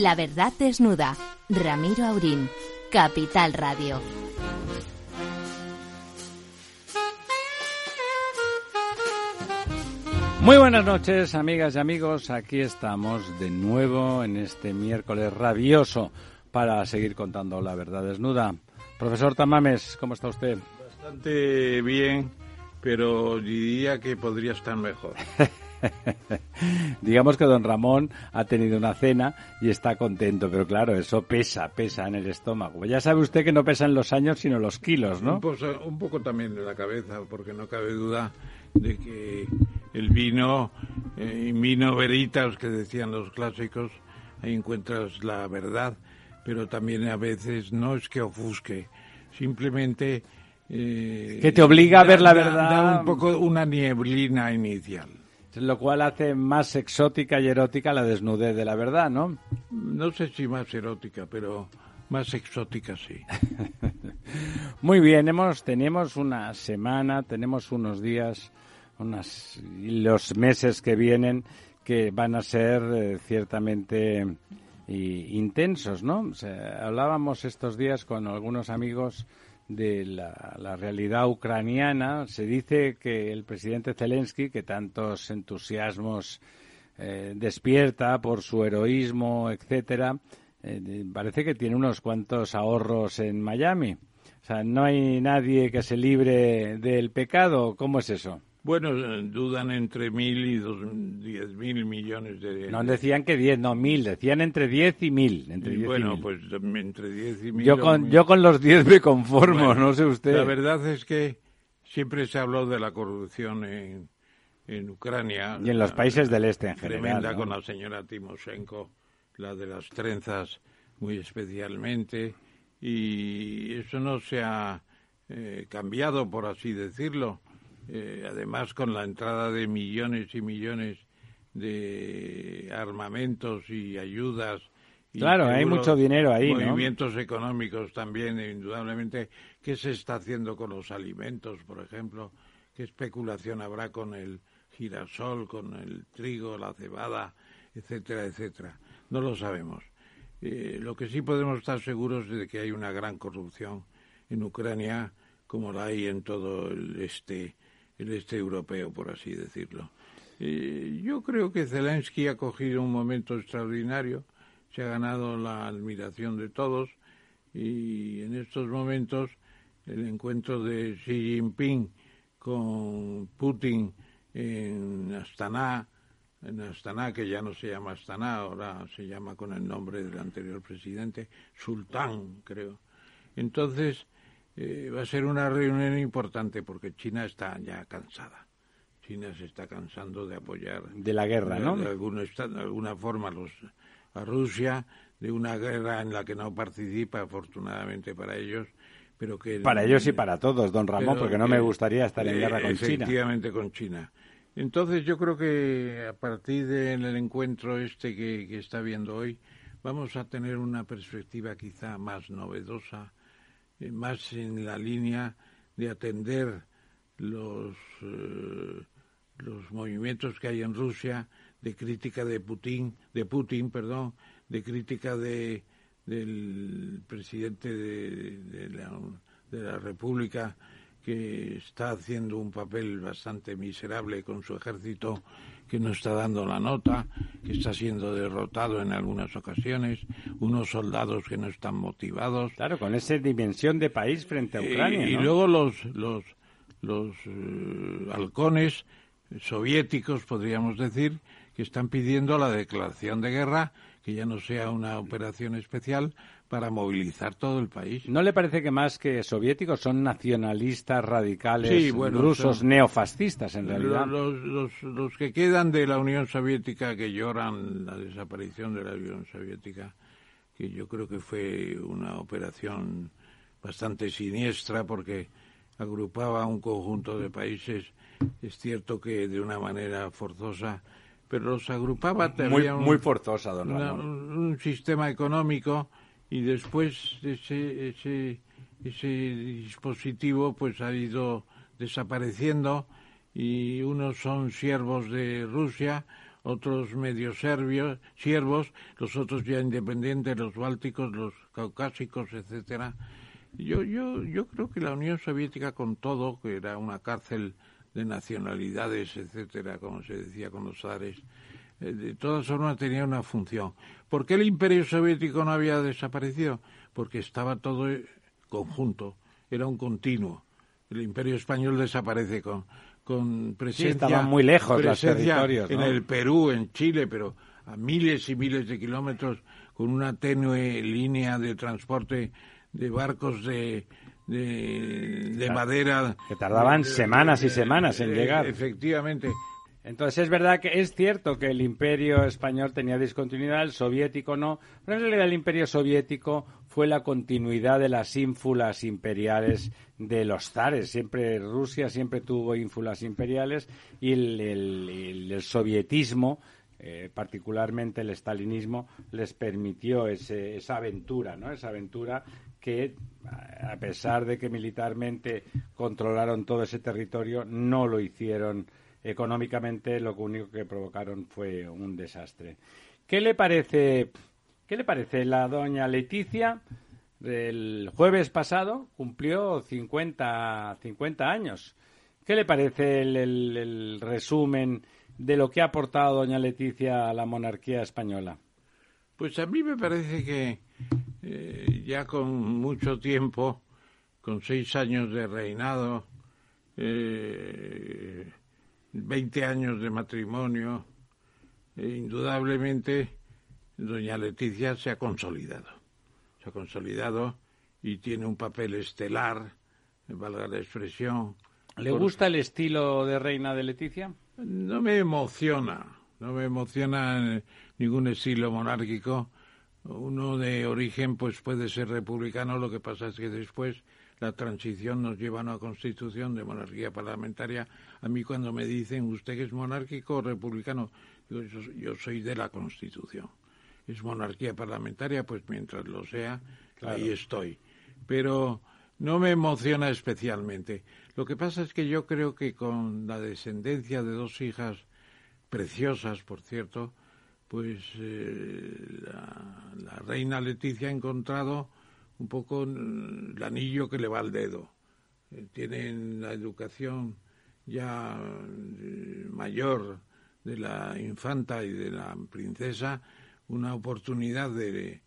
La verdad desnuda. Ramiro Aurín. Capital Radio. Muy buenas noches, amigas y amigos. Aquí estamos de nuevo en este miércoles rabioso para seguir contando la verdad desnuda. Profesor Tamames, ¿cómo está usted? Bastante bien, pero diría que podría estar mejor. Digamos que don Ramón ha tenido una cena y está contento, pero claro, eso pesa, pesa en el estómago. Ya sabe usted que no pesan los años, sino los kilos, ¿no? Un, poco también de la cabeza, porque no cabe duda de que el vino, eh, vino veritas, que decían los clásicos, ahí encuentras la verdad, pero también a veces no es que ofusque, simplemente... Eh, que te obliga a ver la verdad. Da un poco una nieblina inicial. Lo cual hace más exótica y erótica la desnudez de la verdad, ¿no? No sé si más erótica, pero más exótica sí. Muy bien, hemos, tenemos una semana, tenemos unos días, unas, los meses que vienen que van a ser eh, ciertamente intensos, ¿no? hablábamos estos días con algunos amigos de la, realidad ucraniana. Se dice que el presidente Zelensky, que tantos entusiasmos eh, despierta por su heroísmo, etcétera, eh, parece que tiene unos cuantos ahorros en Miami. O sea, no hay nadie que se libre del pecado. ¿Cómo es eso? Bueno, dudan entre mil y dos, diez mil millones de... No decían que diez, no mil, decían entre diez y mil. Entre bueno, pues entre diez y mil... Yo con, yo con los diez me conformo, no sé usted. La verdad es que siempre se habló de la corrupción en, en Ucrania. Y en los países del este en general. Tremenda con la señora Timoshenko, la de las trenzas muy especialmente. Y eso no se ha eh, cambiado, por así decirlo eh, además con la entrada de millones y millones de armamentos y ayudas. claro, hay mucho dinero ahí, Movimientos económicos también, indudablemente. ¿Qué se está haciendo con los alimentos, por ejemplo? ¿Qué especulación habrá con el girasol, con el trigo, la cebada, etcétera, etcétera? No lo sabemos. Eh, lo que sí podemos estar seguros es de que hay una gran corrupción en Ucrania, como la hay en todo el este el este europeo, por así decirlo. yo creo que Zelensky ha cogido un momento extraordinario, se ha ganado la admiración de todos y en estos momentos el encuentro de Xi Jinping con Putin en Astana, en Astana, que ya no se llama Astana, ahora se llama con el nombre del anterior presidente, Sultán, creo. Entonces, eh, va a ser una reunión importante porque China está ya cansada. China se está cansando de apoyar. De la guerra, ¿no? De, alguna, de alguna forma los, a Rusia, de una guerra en la que no participa, afortunadamente para ellos, pero que. Para ellos y para todos, don Ramón, porque no me gustaría estar en guerra con China. Efectivamente, con China. Entonces, yo creo que a partir del encuentro este que, que está viendo hoy, vamos a tener una perspectiva quizá más novedosa eh, más en la línea de atender los, eh, los movimientos que hay en Rusia de crítica de Putin, de Putin, perdón, de crítica de del presidente de, de la República que está haciendo un papel bastante miserable con su ejército que no está dando la nota, que está siendo derrotado en algunas ocasiones, unos soldados que no están motivados. Claro, con esa dimensión de país frente a Ucrania. Y, luego los, los, los eh, halcones soviéticos, podríamos decir, que están pidiendo la declaración de guerra, que ya no sea una operación especial, para movilizar todo el país. ¿No le parece que más que soviéticos son nacionalistas radicales rusos neofascistas en realidad? Los, los, que quedan de la Unión Soviética que lloran la desaparición de la Unión Soviética, que yo creo que fue una operación bastante siniestra porque agrupaba un conjunto de países, es cierto que de una manera forzosa, pero los agrupaba también muy, muy forzosa, don un sistema económico y después ese, ese, ese dispositivo pues ha ido desapareciendo y unos son siervos de Rusia, otros medios serbios, siervos, los otros ya independientes, los bálticos, los caucásicos, etcétera. Yo, yo, yo creo que la Unión Soviética con todo, que era una cárcel de nacionalidades, etcétera, como se decía con los zares, de todas formas tenía una función. ¿Por qué el Imperio Soviético no había desaparecido? Porque estaba todo conjunto, era un continuo. El Imperio Español desaparece con, con presencia. estaban muy lejos los territorios. En el Perú, en Chile, pero a miles y miles de kilómetros, con una tenue línea de transporte de barcos de, de, madera. Que tardaban semanas y semanas en llegar. Efectivamente. Entonces es verdad que es cierto que el imperio español tenía discontinuidad, el soviético no, pero en realidad el imperio soviético fue la continuidad de las ínfulas imperiales de los zares. Siempre Rusia siempre tuvo ínfulas imperiales y el, sovietismo, eh, particularmente el stalinismo, les permitió esa aventura, ¿no? Esa aventura que, a pesar de que militarmente controlaron todo ese territorio, no lo hicieron económicamente lo único que provocaron fue un desastre. ¿Qué le parece, qué le parece la doña Leticia? El jueves pasado cumplió 50, 50 años. ¿Qué le parece el, resumen de lo que ha aportado doña Leticia a la monarquía española? Pues a mí me parece que eh, ya con mucho tiempo, con seis años de reinado, eh, 20 años de matrimonio, e indudablemente doña Leticia se ha consolidado. Se ha consolidado y tiene un papel estelar, valga la expresión. ¿Le gusta el estilo de reina de Leticia? No me emociona, no me emociona ningún estilo monárquico. Uno de origen pues puede ser republicano, lo que pasa es que después la transición nos lleva a una constitución de monarquía parlamentaria. A mí cuando me dicen, ¿usted que es monárquico o republicano? Digo, yo, soy de la constitución. Es monarquía parlamentaria, pues mientras lo sea, ahí estoy. Pero no me emociona especialmente. Lo que pasa es que yo creo que con la descendencia de dos hijas preciosas, por cierto, pues eh, la reina Leticia ha encontrado un poco el anillo que le va al dedo. Eh, tienen la educación ya eh, mayor de la infanta y de la princesa una oportunidad de,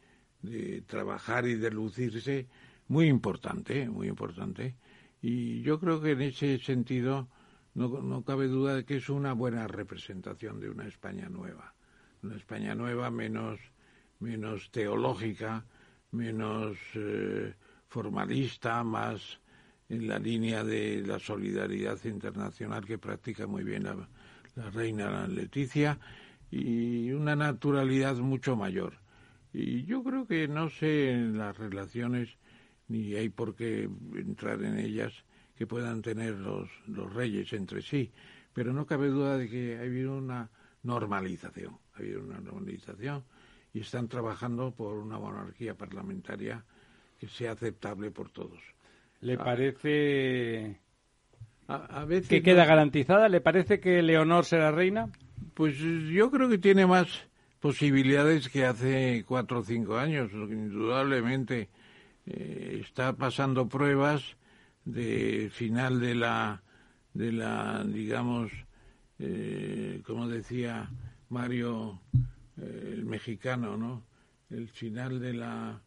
trabajar y de lucirse muy importante, muy importante. Y yo creo que en ese sentido no, no cabe duda de que es una buena representación de una España nueva, una España nueva menos, menos teológica, menos eh, formalista, más en la línea de la solidaridad internacional que practica muy bien la, reina Leticia y una naturalidad mucho mayor. Y yo creo que no sé en las relaciones, ni hay por qué entrar en ellas, que puedan tener los, los reyes entre sí, pero no cabe duda de que ha habido una normalización, ha habido una normalización y están trabajando por una monarquía parlamentaria que sea aceptable por todos. ¿Le ah. parece que queda garantizada? ¿Le parece que Leonor será reina? Pues yo creo que tiene más posibilidades que hace cuatro o cinco años. Indudablemente eh, está pasando pruebas de final de la, de la digamos, eh, como decía Mario el mexicano, ¿no? El final de la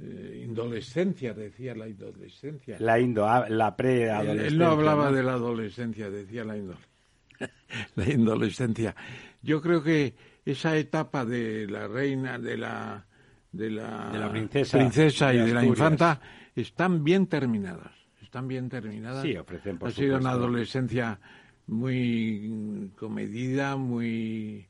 eh, indolescencia, decía la indolescencia. La, indo, ah, la preadolescencia. Él no hablaba de la adolescencia, decía la, la indolescencia. Yo creo que esa etapa de la reina, de la, de la, princesa, y de la infanta están bien terminadas. Están bien terminadas. Sí, ofrecen Ha sido una adolescencia muy comedida, muy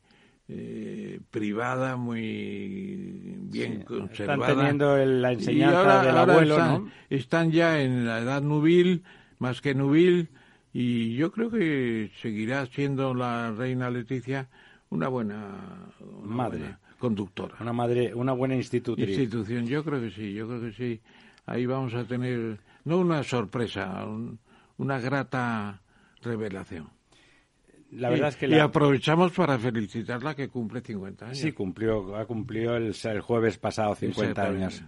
eh, privada muy bien conservada. Están teniendo la enseñanza del abuelo, están, están ya en la edad nubil, más que nubil, y yo creo que seguirá siendo la reina Leticia una buena madre conductora. Una madre, una buena institutriz. Institución, yo creo que sí, yo creo que sí. Ahí vamos a tener, no una sorpresa, una grata revelación la verdad es que... Y aprovechamos para felicitarla que cumple 50 años. Sí, cumplió, ha cumplido el, el jueves pasado 50 años.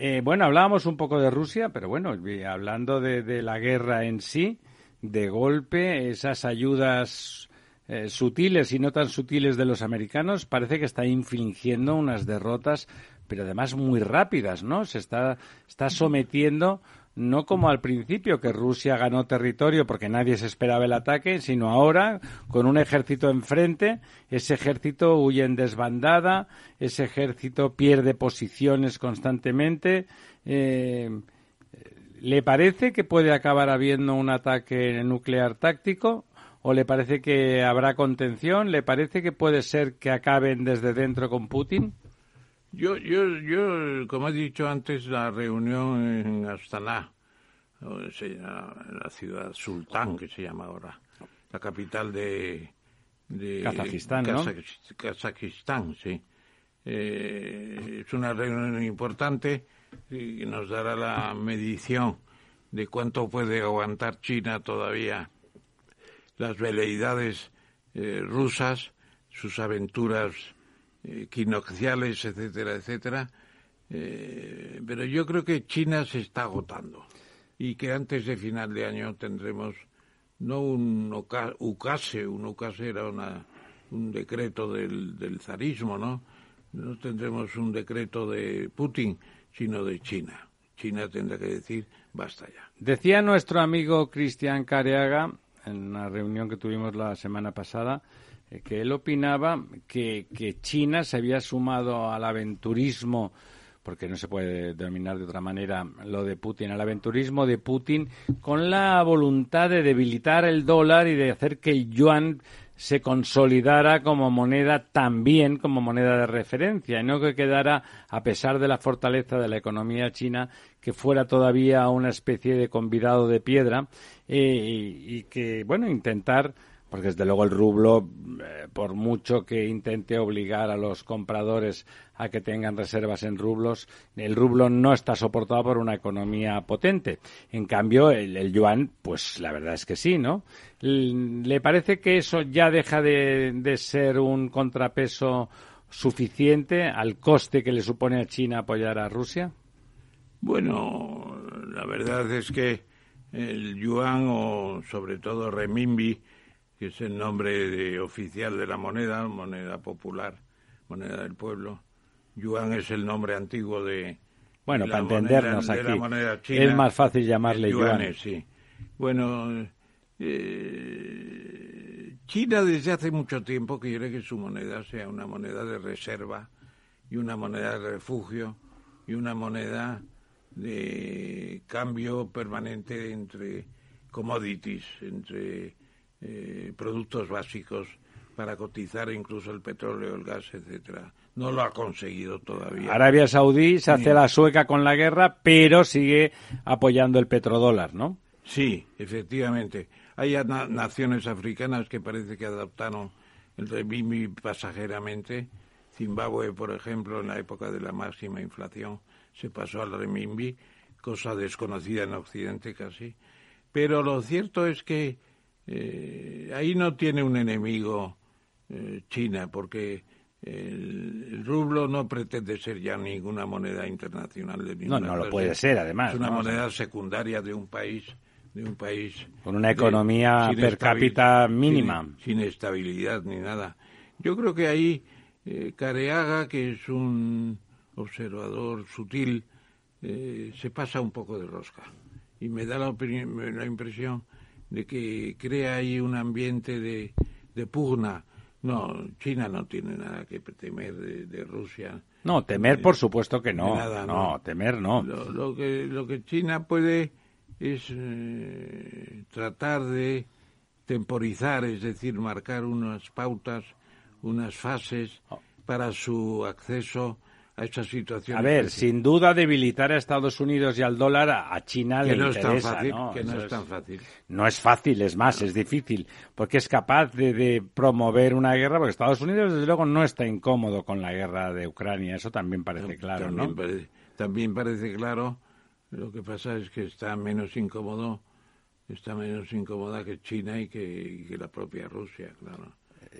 Eh, bueno, hablábamos un poco de Rusia, pero bueno, hablando de, la guerra en sí, de golpe, esas ayudas eh, sutiles y no tan sutiles de los americanos, parece que está infligiendo unas derrotas, pero además muy rápidas, ¿no? Se está, está sometiendo no como al principio, que Rusia ganó territorio porque nadie se esperaba el ataque, sino ahora, con un ejército enfrente, ese ejército huye en desbandada, ese ejército pierde posiciones constantemente. Eh, ¿Le parece que puede acabar habiendo un ataque nuclear táctico? ¿O le parece que habrá contención? ¿Le parece que puede ser que acaben desde dentro con Putin? Yo, yo, yo, como he dicho antes, la reunión en Astana, la ciudad Sultán, que se llama ahora, la capital de, de Kazajistán, ¿no? Kazajistán, sí. Eh, es una reunión importante y nos dará la medición de cuánto puede aguantar China todavía las veleidades eh, rusas, sus aventuras equinocciales, etcétera, etcétera. Eh, pero yo creo que China se está agotando y que antes de final de año tendremos no un UCASE, un UCASE era una, un decreto del, del zarismo, ¿no? No tendremos un decreto de Putin, sino de China. China tendrá que decir basta ya. Decía nuestro amigo Cristian Careaga en una reunión que tuvimos la semana pasada eh, que él opinaba que, China se había sumado al aventurismo porque no se puede denominar de otra manera lo de Putin, al aventurismo de Putin, con la voluntad de debilitar el dólar y de hacer que el yuan se consolidara como moneda también como moneda de referencia y no que quedara, a pesar de la fortaleza de la economía china, que fuera todavía una especie de convidado de piedra eh, y, que, bueno, intentar porque desde luego el rublo, eh, por mucho que intente obligar a los compradores a que tengan reservas en rublos, el rublo no está soportado por una economía potente. En cambio, el, yuan, pues la verdad es que sí, ¿no? ¿Le parece que eso ya deja de, de ser un contrapeso suficiente al coste que le supone a China apoyar a Rusia? Bueno, la verdad es que el yuan o sobre todo renminbi que es el nombre oficial de la moneda, moneda popular, moneda del pueblo. Yuan es el nombre antiguo de. Bueno, para entendernos aquí. es más fácil llamarle yuan. Sí. Bueno, eh, China desde hace mucho tiempo quiere que su moneda sea una moneda de reserva y una moneda de refugio y una moneda de cambio permanente entre commodities, entre eh, productos básicos para cotizar incluso el petróleo, el gas, etcétera. No lo ha conseguido todavía. Arabia Saudí se hace la sueca con la guerra, pero sigue apoyando el petrodólar, ¿no? Sí, efectivamente. Hay naciones africanas que parece que adaptaron el renminbi pasajeramente. Zimbabue, por ejemplo, en la época de la máxima inflación, se pasó al renminbi, cosa desconocida en Occidente casi. Pero lo cierto es que eh, ahí no tiene un enemigo eh, China, porque el, rublo no pretende ser ya ninguna moneda internacional de ninguna No, no lo puede ser, además. Es una moneda secundaria de un país de un país con una economía per cápita mínima, sin, estabilidad ni nada. Yo creo que ahí eh, Careaga, que es un observador sutil, eh, se pasa un poco de rosca y me da la, la impresión de que crea ahí un ambiente de, de pugna. No, China no tiene nada que temer de, Rusia. No, temer por supuesto que no. no, temer no. Lo, que, lo que China puede es eh, tratar de temporizar, es decir, marcar unas pautas, unas fases oh. para su acceso a situación. A ver, sin duda debilitar a Estados Unidos y al dólar a China le no interesa, es tan fácil, Que no es, tan fácil. No es fácil, es más, es difícil, porque es capaz de, promover una guerra, porque Estados Unidos desde luego no está incómodo con la guerra de Ucrania, eso también parece claro, también ¿no? Parece, también parece claro, lo que pasa es que está menos incómodo está menos incómoda que China y que, que la propia Rusia, claro.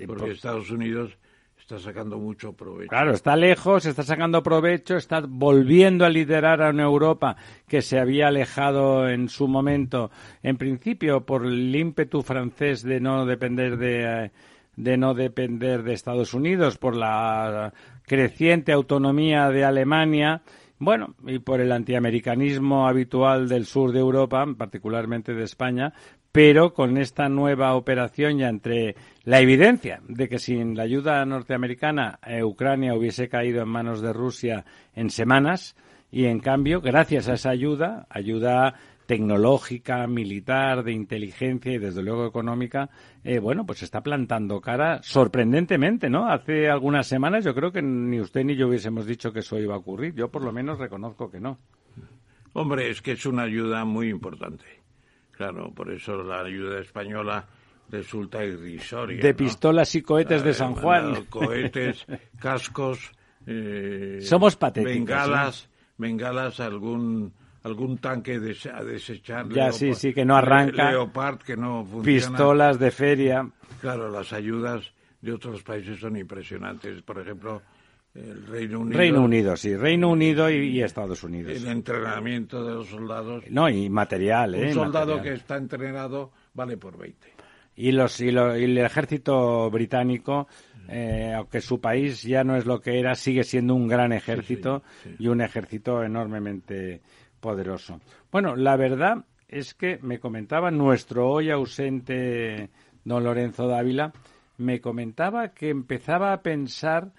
Porque Estados Unidos está sacando mucho provecho. Claro, está lejos, está sacando provecho, está volviendo a liderar a una Europa que se había alejado en su momento, en principio por el ímpetu francés de no depender de, de no depender de Estados Unidos, por la creciente autonomía de Alemania. Bueno, y por el antiamericanismo habitual del sur de Europa, particularmente de España, pero con esta nueva operación ya entre la evidencia de que sin la ayuda norteamericana eh, Ucrania hubiese caído en manos de Rusia en semanas y en cambio gracias a esa ayuda ayuda tecnológica, militar, de inteligencia y desde luego económica, eh, bueno, pues está plantando cara sorprendentemente, ¿no? Hace algunas semanas yo creo que ni usted ni yo hubiésemos dicho que eso iba a ocurrir. Yo por lo menos reconozco que no. Hombre, es que es una ayuda muy importante. Claro, por eso la ayuda española resulta irrisoria. De pistolas y cohetes de San Juan. Cohetes, cascos. Eh, Somos patéticos. Bengalas, bengalas, algún algún tanque a desechar. Ya, sí, sí, que no arranca. Leopard, que no funciona. Pistolas de feria. Claro, las ayudas de otros países son impresionantes. Por ejemplo, el Reino Unido. Reino Unido, sí, Reino Unido y, Estados Unidos. El entrenamiento de los soldados. No, y material, ¿eh? Un soldado que está entrenado vale por 20. Y, los, y, el ejército británico, eh, aunque su país ya no es lo que era, sigue siendo un gran ejército y un ejército enormemente poderoso. Bueno, la verdad es que me comentaba nuestro hoy ausente don Lorenzo Dávila, me comentaba que empezaba a pensar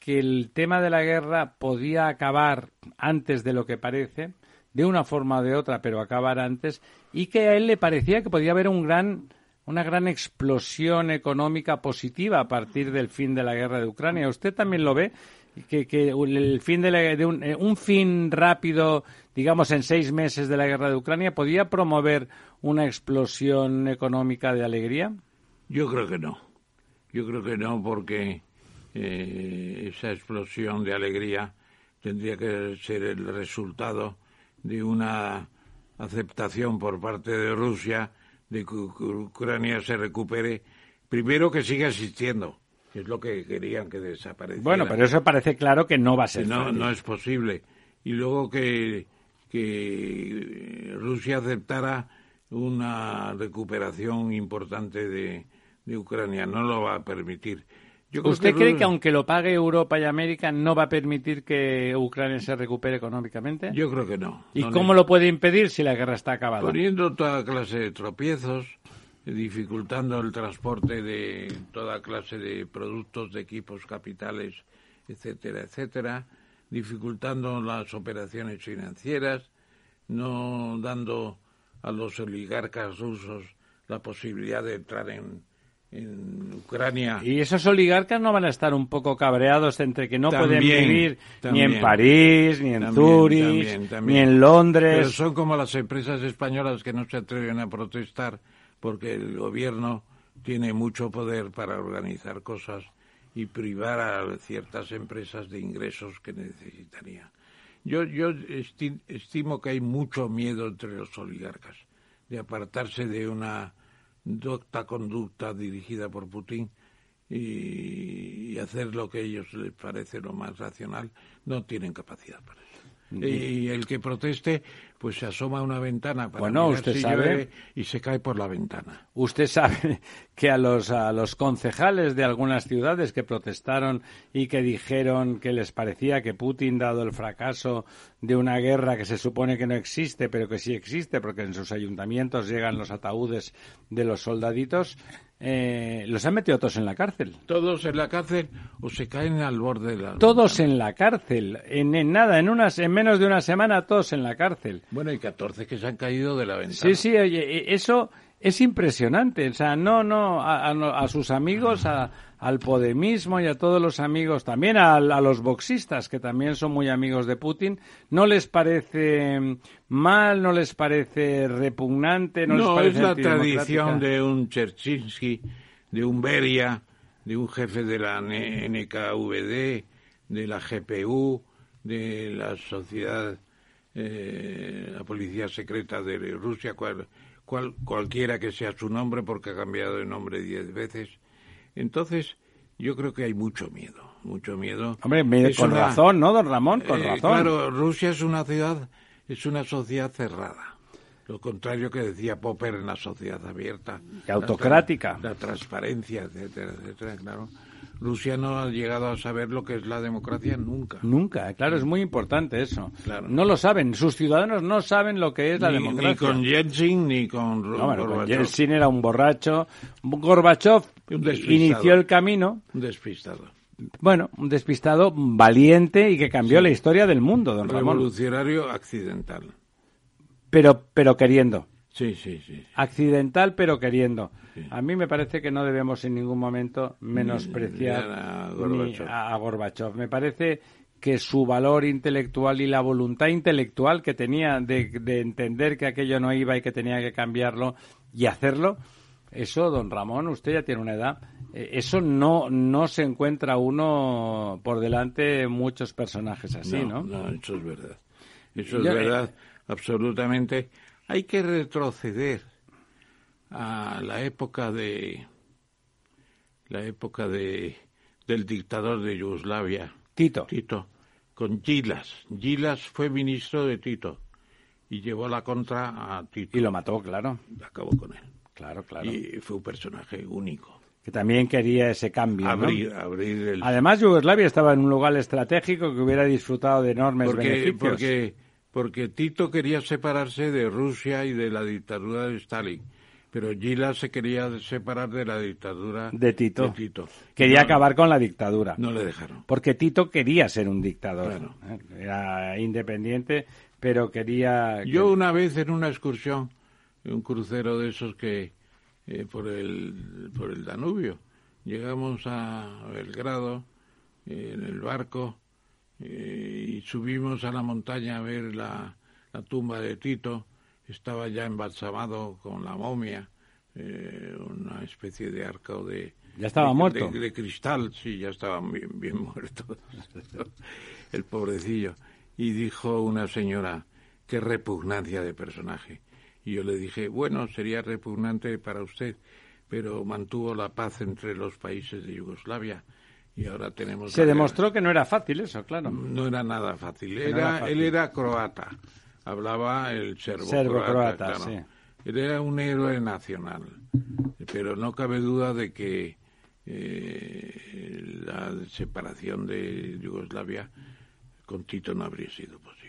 que el tema de la guerra podía acabar antes de lo que parece, de una forma o de otra, pero acabar antes, y que a él le parecía que podía haber un gran, una gran explosión económica positiva a partir del fin de la guerra de Ucrania. ¿Usted también lo ve? Que, el fin de, un, eh, un fin rápido, digamos en seis meses de la guerra de Ucrania, podía promover una explosión económica de alegría? Yo creo que no. Yo creo que no, porque eh, esa explosión de alegría tendría que ser el resultado de una aceptación por parte de Rusia de que Ucrania se recupere, primero que siga existiendo, que es lo que querían que desapareciera. Bueno, pero eso parece claro que no va a ser. No, no es posible. Y luego que, que Rusia aceptara una recuperación importante de, de Ucrania. No lo va a permitir. ¿Usted cree que aunque lo pague Europa y América no va a permitir que Ucrania se recupere económicamente? Yo creo que no. ¿Y cómo lo puede impedir si la guerra está acabada? Poniendo toda clase de tropiezos, dificultando el transporte de toda clase de productos, de equipos, capitales, etcétera, etcétera, dificultando las operaciones financieras, no dando a los oligarcas rusos la posibilidad de entrar en en Ucrania. Y esos oligarcas no van a estar un poco cabreados entre que no pueden vivir ni en París, ni en Zurich, ni en Londres. Pero son como las empresas españolas que no se atreven a protestar porque el gobierno tiene mucho poder para organizar cosas y privar a ciertas empresas de ingresos que necesitarían. Yo, yo estimo que hay mucho miedo entre los oligarcas de apartarse de una docta conducta dirigida por Putin y, hacer lo que a ellos les parece lo más racional, no tienen capacidad para eso. Y el que proteste, pues se asoma a una ventana para bueno, usted sabe y se cae por la ventana. Usted sabe que a los, a los concejales de algunas ciudades que protestaron y que dijeron que les parecía que Putin, dado el fracaso de una guerra que se supone que no existe, pero que sí existe, porque en sus ayuntamientos llegan los ataúdes de los soldaditos, eh, los han metido todos en la cárcel. Todos en la cárcel o se caen al borde de la. Todos en la cárcel. En, nada, en, unas, en menos de una semana, todos en la cárcel. Bueno, y 14 que se han caído de la ventana. Sí, sí, oye, e, eso es impresionante. O sea, no, no, a, sus amigos, al podemismo y a todos los amigos, también a, los boxistas, que también son muy amigos de Putin, no les parece mal, no les parece repugnante, no, les parece es la tradición de un Cherchinsky, de un Beria, de un jefe de la NKVD, de la GPU, de la sociedad, eh, la policía secreta de Rusia, cual, cualquiera que sea su nombre, porque ha cambiado de nombre diez veces. Entonces, yo creo que hay mucho miedo, mucho miedo. Hombre, con razón, ¿no, don Ramón? Con eh, razón. Claro, Rusia es una ciudad, es una sociedad cerrada. Lo contrario que decía Popper en la sociedad abierta. Y autocrática. La, la transparencia, etcétera, etcétera, claro. Rusia no ha llegado a saber lo que es la democracia nunca. Nunca, claro, es muy importante eso. No lo saben, sus ciudadanos no saben lo que es la democracia. Ni con Yeltsin ni con no, Yeltsin era un borracho. Gorbachev inició el camino. Un despistado. Bueno, un despistado valiente y que cambió la historia del mundo, don Ramón. Revolucionario accidental. Pero, pero queriendo. Sí, sí, sí. Accidental, pero queriendo. A mí me parece que no debemos en ningún momento menospreciar a, Gorbachev. Me parece que su valor intelectual y la voluntad intelectual que tenía de, entender que aquello no iba y que tenía que cambiarlo y hacerlo, eso, don Ramón, usted ya tiene una edad, eh, eso no, no se encuentra uno por delante muchos personajes así, ¿no? No, eso es verdad. Eso es verdad, absolutamente. Hay que retroceder a la época de la época de del dictador de Yugoslavia. Tito. Tito con Gilas. Gilas fue ministro de Tito y llevó la contra a Tito. Y lo mató claro. Acabó con él. Claro claro. Y fue un personaje único. Que también quería ese cambio abrir, abrir el... además Yugoslavia estaba en un lugar estratégico que hubiera disfrutado de enormes porque, beneficios. porque porque Tito quería separarse de Rusia y de la dictadura de Stalin pero Gila se quería separar de la dictadura de Tito. Quería acabar con la dictadura. No le dejaron. Porque Tito quería ser un dictador. ¿eh? Era independiente, pero quería... Yo una vez en una excursión, un crucero de esos que eh, por, el, por el Danubio, llegamos a Belgrado eh, en el barco y subimos a la montaña a ver la, la tumba de Tito estaba ya embalsamado con la momia, eh, una especie de arco de... Ya estaba muerto. De, cristal, sí, ya estaba bien, bien muerto, el pobrecillo. Y dijo una señora, qué repugnancia de personaje. Y yo le dije, bueno, sería repugnante para usted, pero mantuvo la paz entre los países de Yugoslavia y ahora tenemos... Se demostró que no era fácil eso, claro. No era nada fácil. Era, Él era croata hablaba el serbo, croata, sí. Era un héroe nacional, pero no cabe duda de que eh, la separación de Yugoslavia con Tito no habría sido posible.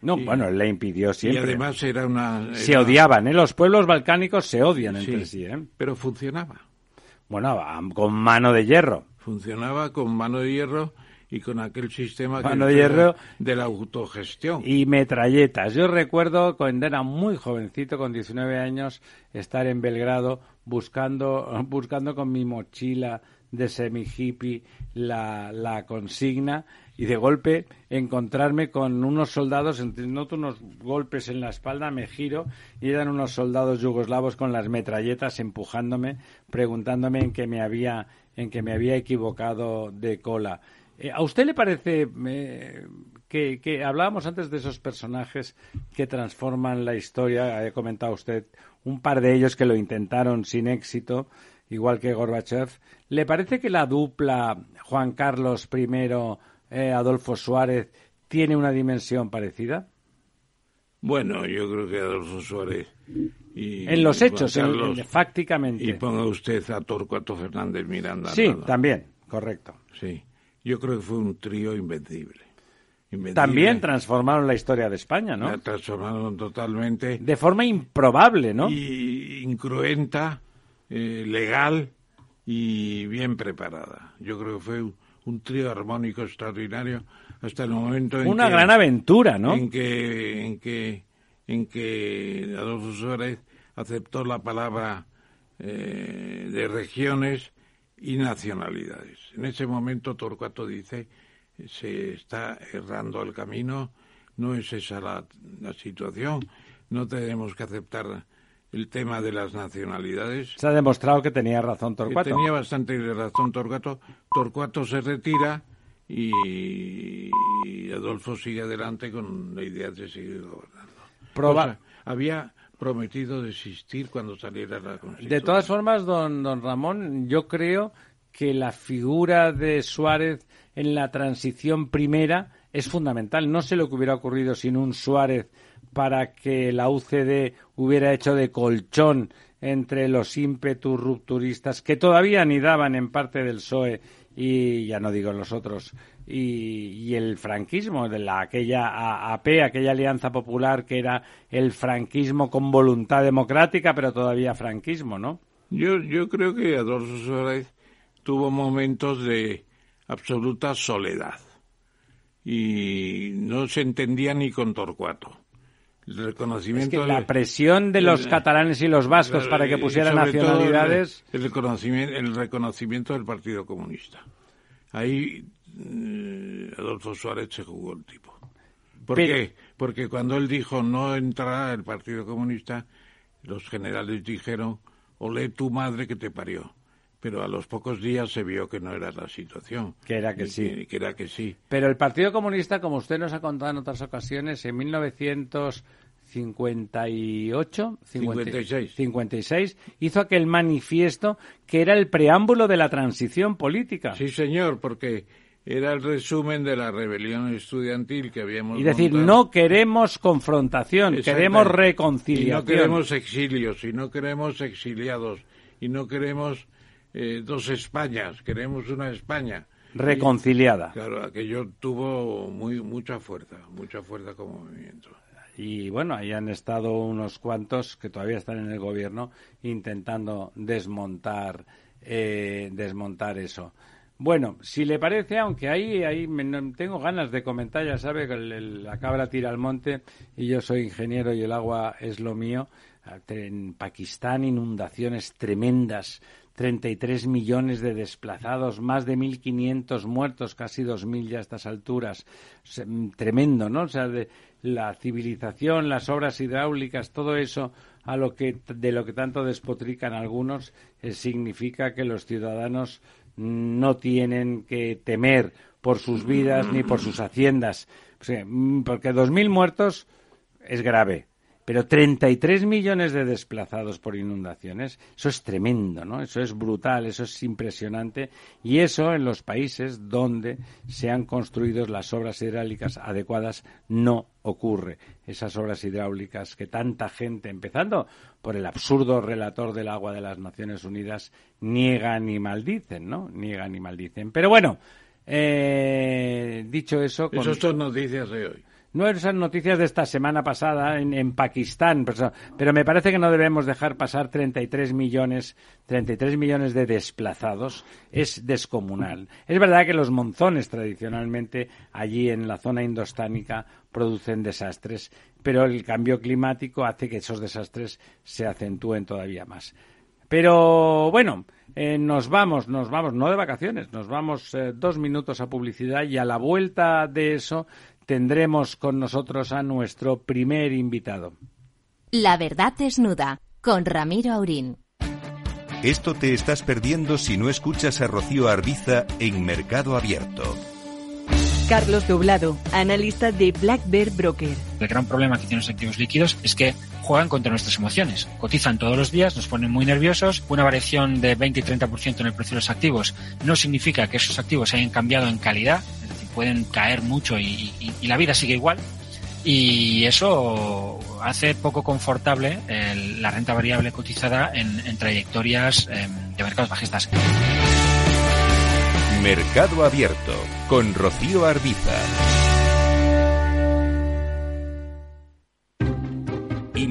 No, bueno, le impidió siempre. Y además era una... Se odiaban, ¿eh? Los pueblos balcánicos se odian entre sí, ¿eh? Pero funcionaba. Bueno, con mano de hierro. Funcionaba con mano de hierro y con aquel sistema de, hierro de la autogestión. Y metralletas. Yo recuerdo cuando era muy jovencito, con 19 años, estar en Belgrado buscando, buscando con mi mochila de semi-hippie la, la consigna y de golpe encontrarme con unos soldados, noto unos golpes en la espalda, me giro y eran unos soldados yugoslavos con las metralletas empujándome, preguntándome en que me había, en que me había equivocado de cola. Eh, ¿A usted le parece que, hablábamos antes de esos personajes que transforman la historia? Ha comentado usted un par de ellos que lo intentaron sin éxito, igual que Gorbachev. ¿Le parece que la dupla Juan Carlos I, eh, Adolfo Suárez, tiene una dimensión parecida? Bueno, yo creo que Adolfo Suárez. Y en los hechos, en, fácticamente. Y ponga usted a Torcuato Fernández Miranda. Sí, también, correcto. Sí. Yo creo que fue un trío invencible. También transformaron la historia de España, ¿no? La transformaron totalmente. De forma improbable, ¿no? Y incruenta, eh, legal y bien preparada. Yo creo que fue un, trío armónico extraordinario hasta el momento en Una gran aventura, ¿no? En que, en que, en que Adolfo Suárez aceptó la palabra eh, de regiones y nacionalidades. En ese momento Torcuato dice, se está errando el camino, no es esa la, situación, no tenemos que aceptar el tema de las nacionalidades. Se ha demostrado que tenía razón Torcuato. tenía bastante razón Torcuato. Torcuato se retira y, Adolfo sigue adelante con la idea de seguir gobernando. había prometido desistir cuando saliera la Constitución. De todas formas, don, don Ramón, yo creo que la figura de Suárez en la transición primera es fundamental. No sé lo que hubiera ocurrido sin un Suárez para que la UCD hubiera hecho de colchón entre los ímpetus rupturistas que todavía anidaban en parte del PSOE y ya no digo los otros y, el franquismo de la aquella AP aquella alianza popular que era el franquismo con voluntad democrática pero todavía franquismo no yo yo creo que Adolfo Suárez tuvo momentos de absoluta soledad y no se entendía ni con Torcuato el reconocimiento la presión de los catalanes y los vascos para que pusieran nacionalidades el, reconocimiento el reconocimiento del Partido Comunista ahí eh, Adolfo Suárez se jugó el tipo ¿por qué? porque cuando él dijo no entrará el Partido Comunista los generales dijeron olé tu madre que te parió pero a los pocos días se vio que no era la situación. Que era que sí. Que, era que sí. Pero el Partido Comunista, como usted nos ha contado en otras ocasiones, en 1958, 56. 56, hizo aquel manifiesto que era el preámbulo de la transición política. Sí, señor, porque era el resumen de la rebelión estudiantil que habíamos Y decir, no queremos confrontación, queremos reconciliación. Y no queremos exilios, y no queremos exiliados, y no queremos eh, dos Españas, queremos una España reconciliada. claro, aquello tuvo muy mucha fuerza, mucha fuerza como movimiento. Y bueno, ahí han estado unos cuantos que todavía están en el gobierno intentando desmontar eh, desmontar eso. Bueno, si le parece, aunque ahí, ahí tengo ganas de comentar, ya sabe que la cabra tira al monte y yo soy ingeniero y el agua es lo mío. En Pakistán inundaciones tremendas 33 millones de desplazados, más de 1.500 muertos, casi 2.000 ya a estas alturas. Mm, tremendo, ¿no? O sea, de la civilización, las obras hidráulicas, todo eso a lo que, de lo que tanto despotrican algunos, eh, significa que los ciudadanos no tienen que temer por sus vidas ni por sus haciendas. Mm, porque 2.000 muertos es grave pero 33 millones de desplazados por inundaciones, eso es tremendo, ¿no? Eso es brutal, eso es impresionante. Y eso en los países donde se han construido las obras hidráulicas adecuadas no ocurre. Esas obras hidráulicas que tanta gente, empezando por el absurdo relator del agua de las Naciones Unidas, niegan y maldicen, ¿no? Niegan y maldicen. Pero bueno, eh, dicho eso... Con... Son noticias de hoy no esas noticias de esta semana pasada en, Pakistán, pero, me parece que no debemos dejar pasar 33 millones, 33 millones de desplazados. Es descomunal. Es verdad que los monzones tradicionalmente allí en la zona indostánica producen desastres, pero el cambio climático hace que esos desastres se acentúen todavía más. Pero bueno, eh, nos vamos, nos vamos, no de vacaciones, nos vamos eh, dos minutos a publicidad y a la vuelta de eso tendremos con nosotros a nuestro primer invitado. La verdad desnuda, con Ramiro Aurín. Esto te estás perdiendo si no escuchas a Rocío Arbiza en Mercado Abierto. Carlos Doblado, analista de Black Bear Broker. El gran problema que tienen los activos líquidos es que juegan contra nuestras emociones. Cotizan todos los días, nos ponen muy nerviosos. Una variación de 20 y 30% en el precio de los activos no significa que esos activos hayan cambiado en calidad, pueden caer mucho y, la vida sigue igual. Y eso hace poco confortable la renta variable cotizada en, trayectorias em, de mercados bajistas. Mercado Abierto con Rocío Arbiza.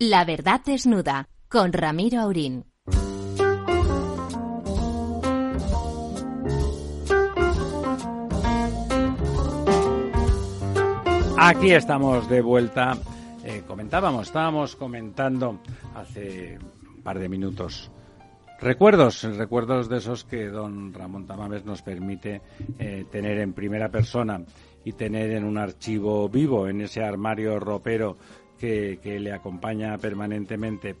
La verdad desnuda con Ramiro Aurín. Aquí estamos de vuelta. Eh, comentábamos, estábamos comentando hace un par de minutos recuerdos, recuerdos de esos que don Ramón Tamames nos permite eh, tener en primera persona y tener en un archivo vivo, en ese armario ropero que, le acompaña permanentemente.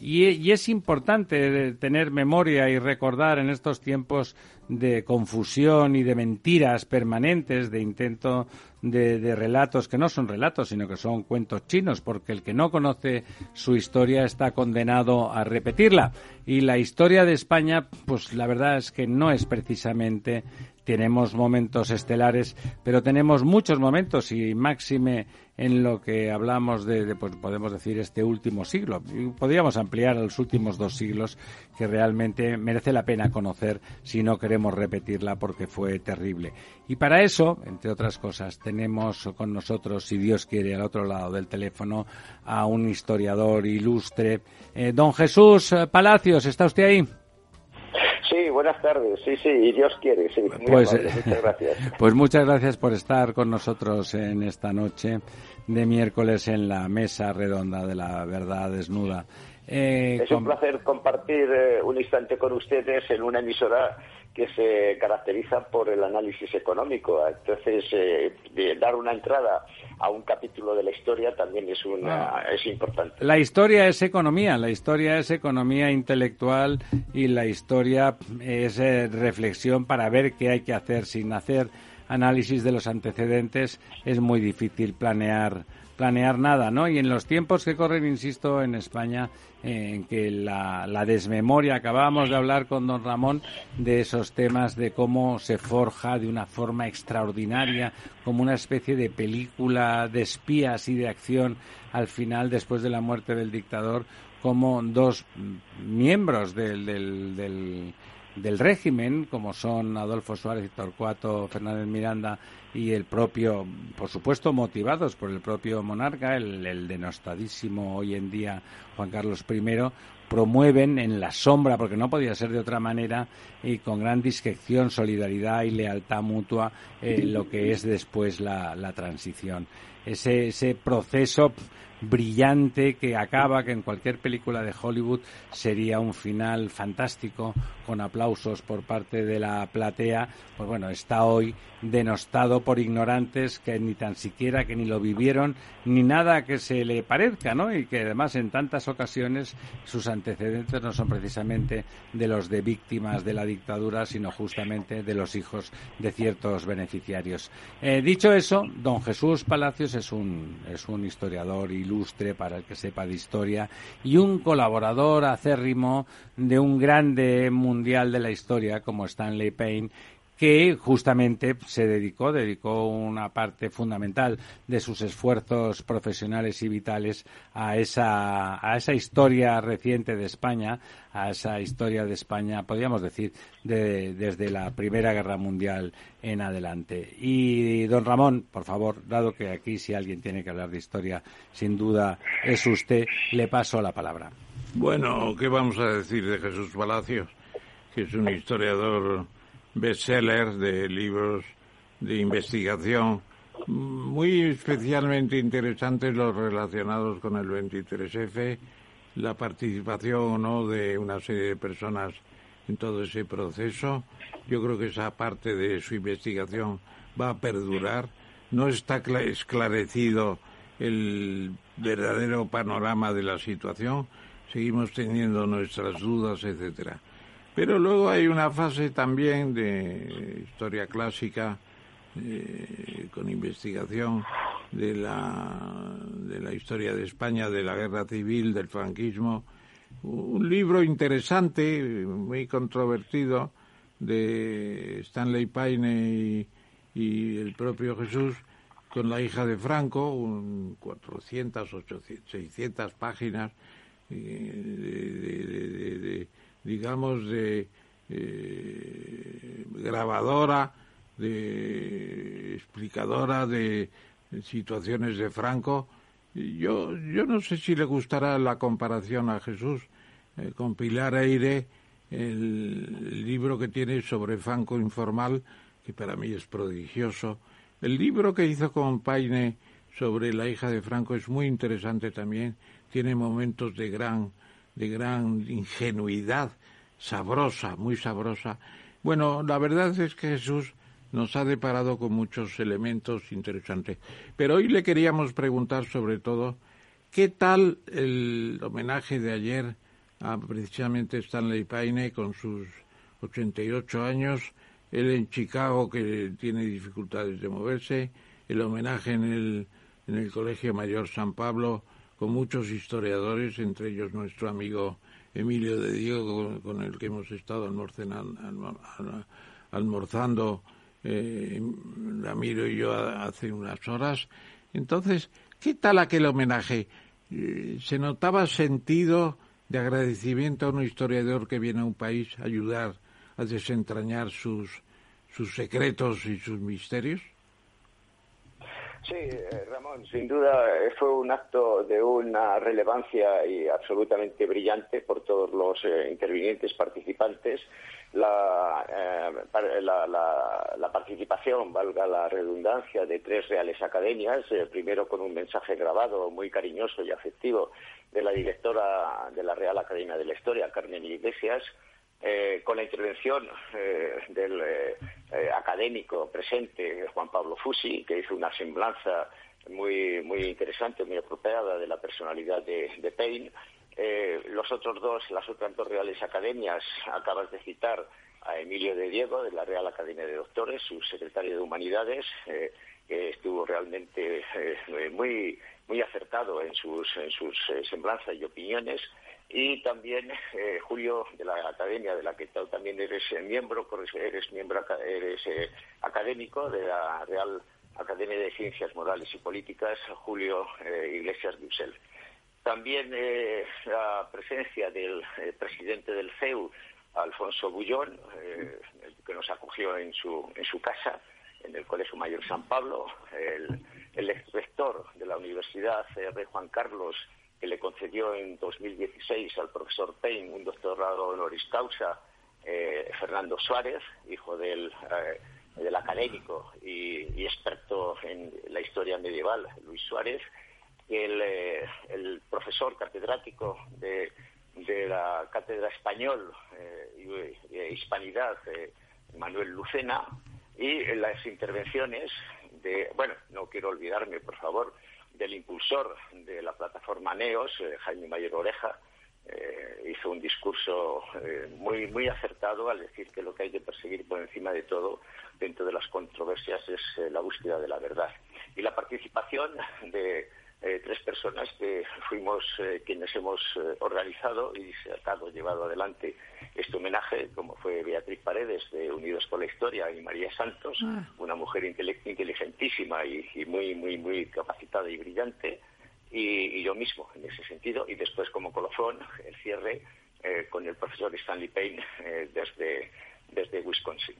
Y, es importante tener memoria y recordar en estos tiempos de confusión y de mentiras permanentes, de intento de, de, relatos que no son relatos, sino que son cuentos chinos, porque el que no conoce su historia está condenado a repetirla. Y la historia de España, pues la verdad es que no es precisamente tenemos momentos estelares, pero tenemos muchos momentos y máxime en lo que hablamos de, pues podemos decir, este último siglo. podríamos ampliar a los últimos dos siglos, que realmente merece la pena conocer si no queremos repetirla porque fue terrible. Y para eso, entre otras cosas, tenemos con nosotros, si Dios quiere, al otro lado del teléfono, a un historiador ilustre, eh, don Jesús Palacios. ¿Está usted ahí? Sí, buenas tardes. Sí, sí, y Dios quiere. Sí, pues, muchas gracias. Pues muchas gracias por estar con nosotros en esta noche de miércoles en la mesa redonda de la verdad desnuda. Eh, es un placer compartir eh, un instante con ustedes en una emisora que se caracteriza por el análisis económico. Entonces, eh, dar una entrada a un capítulo de la historia también es, una, es importante. La historia es economía, la historia es economía intelectual y la historia es eh, reflexión para ver qué hay que hacer sin hacer análisis de los antecedentes. Es muy difícil planear planear nada, ¿no? Y en los tiempos que corren, insisto, en España, en que la, desmemoria, acabábamos de hablar con don Ramón de esos temas, de cómo se forja de una forma extraordinaria, como una especie de película de espías y de acción al final, después de la muerte del dictador, como dos miembros del del régimen, como son Adolfo Suárez Torcuato Fernández Miranda y el propio, por supuesto, motivados por el propio monarca, el, denostadísimo hoy en día Juan Carlos I, promueven en la sombra, porque no podía ser de otra manera, y con gran discreción, solidaridad y lealtad mutua, eh, lo que es después la, la transición. Ese, ese proceso brillante que acaba, que en cualquier película de Hollywood sería un final fantástico, con aplausos por parte de la platea, pues bueno, está hoy denostado por ignorantes que ni tan siquiera que ni lo vivieron, ni nada que se le parezca, ¿no? Y que además en tantas ocasiones sus antecedentes no son precisamente de los de víctimas de la dictadura, sino justamente de los hijos de ciertos beneficiarios. Eh, dicho eso, don Jesús Palacios es un, es un historiador y ilustre para el que sepa de historia y un colaborador acérrimo de un grande mundial de la historia como Stanley Payne que justamente se dedicó, dedicó una parte fundamental de sus esfuerzos profesionales y vitales a esa, a esa historia reciente de España, a esa historia de España, podríamos decir, desde la Primera Guerra Mundial en adelante. Y don Ramón, por favor, dado que aquí si alguien tiene que hablar de historia, sin duda es usted, le paso la palabra. Bueno, ¿qué vamos a decir de Jesús Palacios? Que es un historiador bestsellers de libros de investigación muy especialmente interesantes los relacionados con el 23F, la participación o no de una serie de personas en todo ese proceso. Yo creo que esa parte de su investigación va a perdurar. No está esclarecido el verdadero panorama de la situación. Seguimos teniendo nuestras dudas, etcétera. Pero luego hay una fase también de historia clásica, eh, con investigación de la, de la historia de España, de la guerra civil, del franquismo. Un libro interesante, muy controvertido, de Stanley Paine y, el propio Jesús, con la hija de Franco, un 400, 800, 600 páginas, de, digamos, de eh, grabadora, de explicadora de situaciones de Franco. Yo, yo no sé si le gustará la comparación a Jesús eh, con Pilar Eire, el, libro que tiene sobre Franco informal, que para mí es prodigioso. El libro que hizo con Paine sobre la hija de Franco es muy interesante también. Tiene momentos de gran, de gran ingenuidad, sabrosa, muy sabrosa. Bueno, la verdad es que Jesús nos ha deparado con muchos elementos interesantes. Pero hoy le queríamos preguntar sobre todo, ¿qué tal el homenaje de ayer a precisamente Stanley Paine con sus 88 años, él en Chicago que tiene dificultades de moverse, el homenaje en el, en el Colegio Mayor San Pablo con muchos historiadores, entre ellos nuestro amigo Emilio de Diego, con, el que hemos estado almorzando eh, Ramiro y yo hace unas horas. Entonces, ¿qué tal aquel homenaje? Eh, ¿Se notaba sentido de agradecimiento a un historiador que viene a un país a ayudar a desentrañar sus, sus secretos y sus misterios? Sí, eh, Ramón, sin duda eh, fue un acto de una relevancia y absolutamente brillante por todos los eh, intervinientes participantes. La, la, participación, valga la redundancia, de tres reales academias, primero con un mensaje grabado muy cariñoso y afectivo de la directora de la Real Academia de la Historia, Carmen Iglesias, eh, con la intervención eh, del eh, académico presente, Juan Pablo Fusi, que hizo una semblanza muy, muy interesante, muy apropiada de la personalidad de, de Payne. los otros dos, las otras dos reales academias, acabas de citar a Emilio de Diego, de la Real Academia de Doctores, su secretario de Humanidades, que estuvo realmente muy, muy acertado en sus, en sus semblanzas y opiniones y también eh, Julio de la Academia, de la que también eres eh, miembro, eres miembro, eres eh, académico de la Real Academia de Ciencias Morales y Políticas, Julio Iglesias Dussel. También la presencia del presidente del CEU, Alfonso Bullón, que nos acogió en su, en su casa, en el Colegio Mayor San Pablo, el, el ex rector de la Universidad, Rey Juan Carlos, que le concedió en 2016 al profesor Payne un doctorado honoris causa, eh, Fernando Suárez, hijo del, eh, del académico y, experto en la historia medieval, Luis Suárez, el, eh, el profesor catedrático de, de, la Cátedra Español y, Hispanidad, Manuel Lucena, y las intervenciones de, bueno, no quiero olvidarme, por favor, del impulsor de la plataforma NEOS, eh, Jaime Mayor Oreja, eh, hizo un discurso eh, muy, muy acertado al decir que lo que hay que perseguir por encima de todo dentro de las controversias es la búsqueda de la verdad. Y la participación de eh, tres personas que fuimos eh, quienes hemos eh, organizado y sacado, llevado adelante este homenaje, como fue Beatriz Paredes de Unidos por la Historia y María Santos, ah. una mujer inteligentísima y, muy, muy, muy capacitada y brillante, y, yo mismo en ese sentido, y después como colofón, el cierre con el profesor Stanley Payne desde, desde Wisconsin.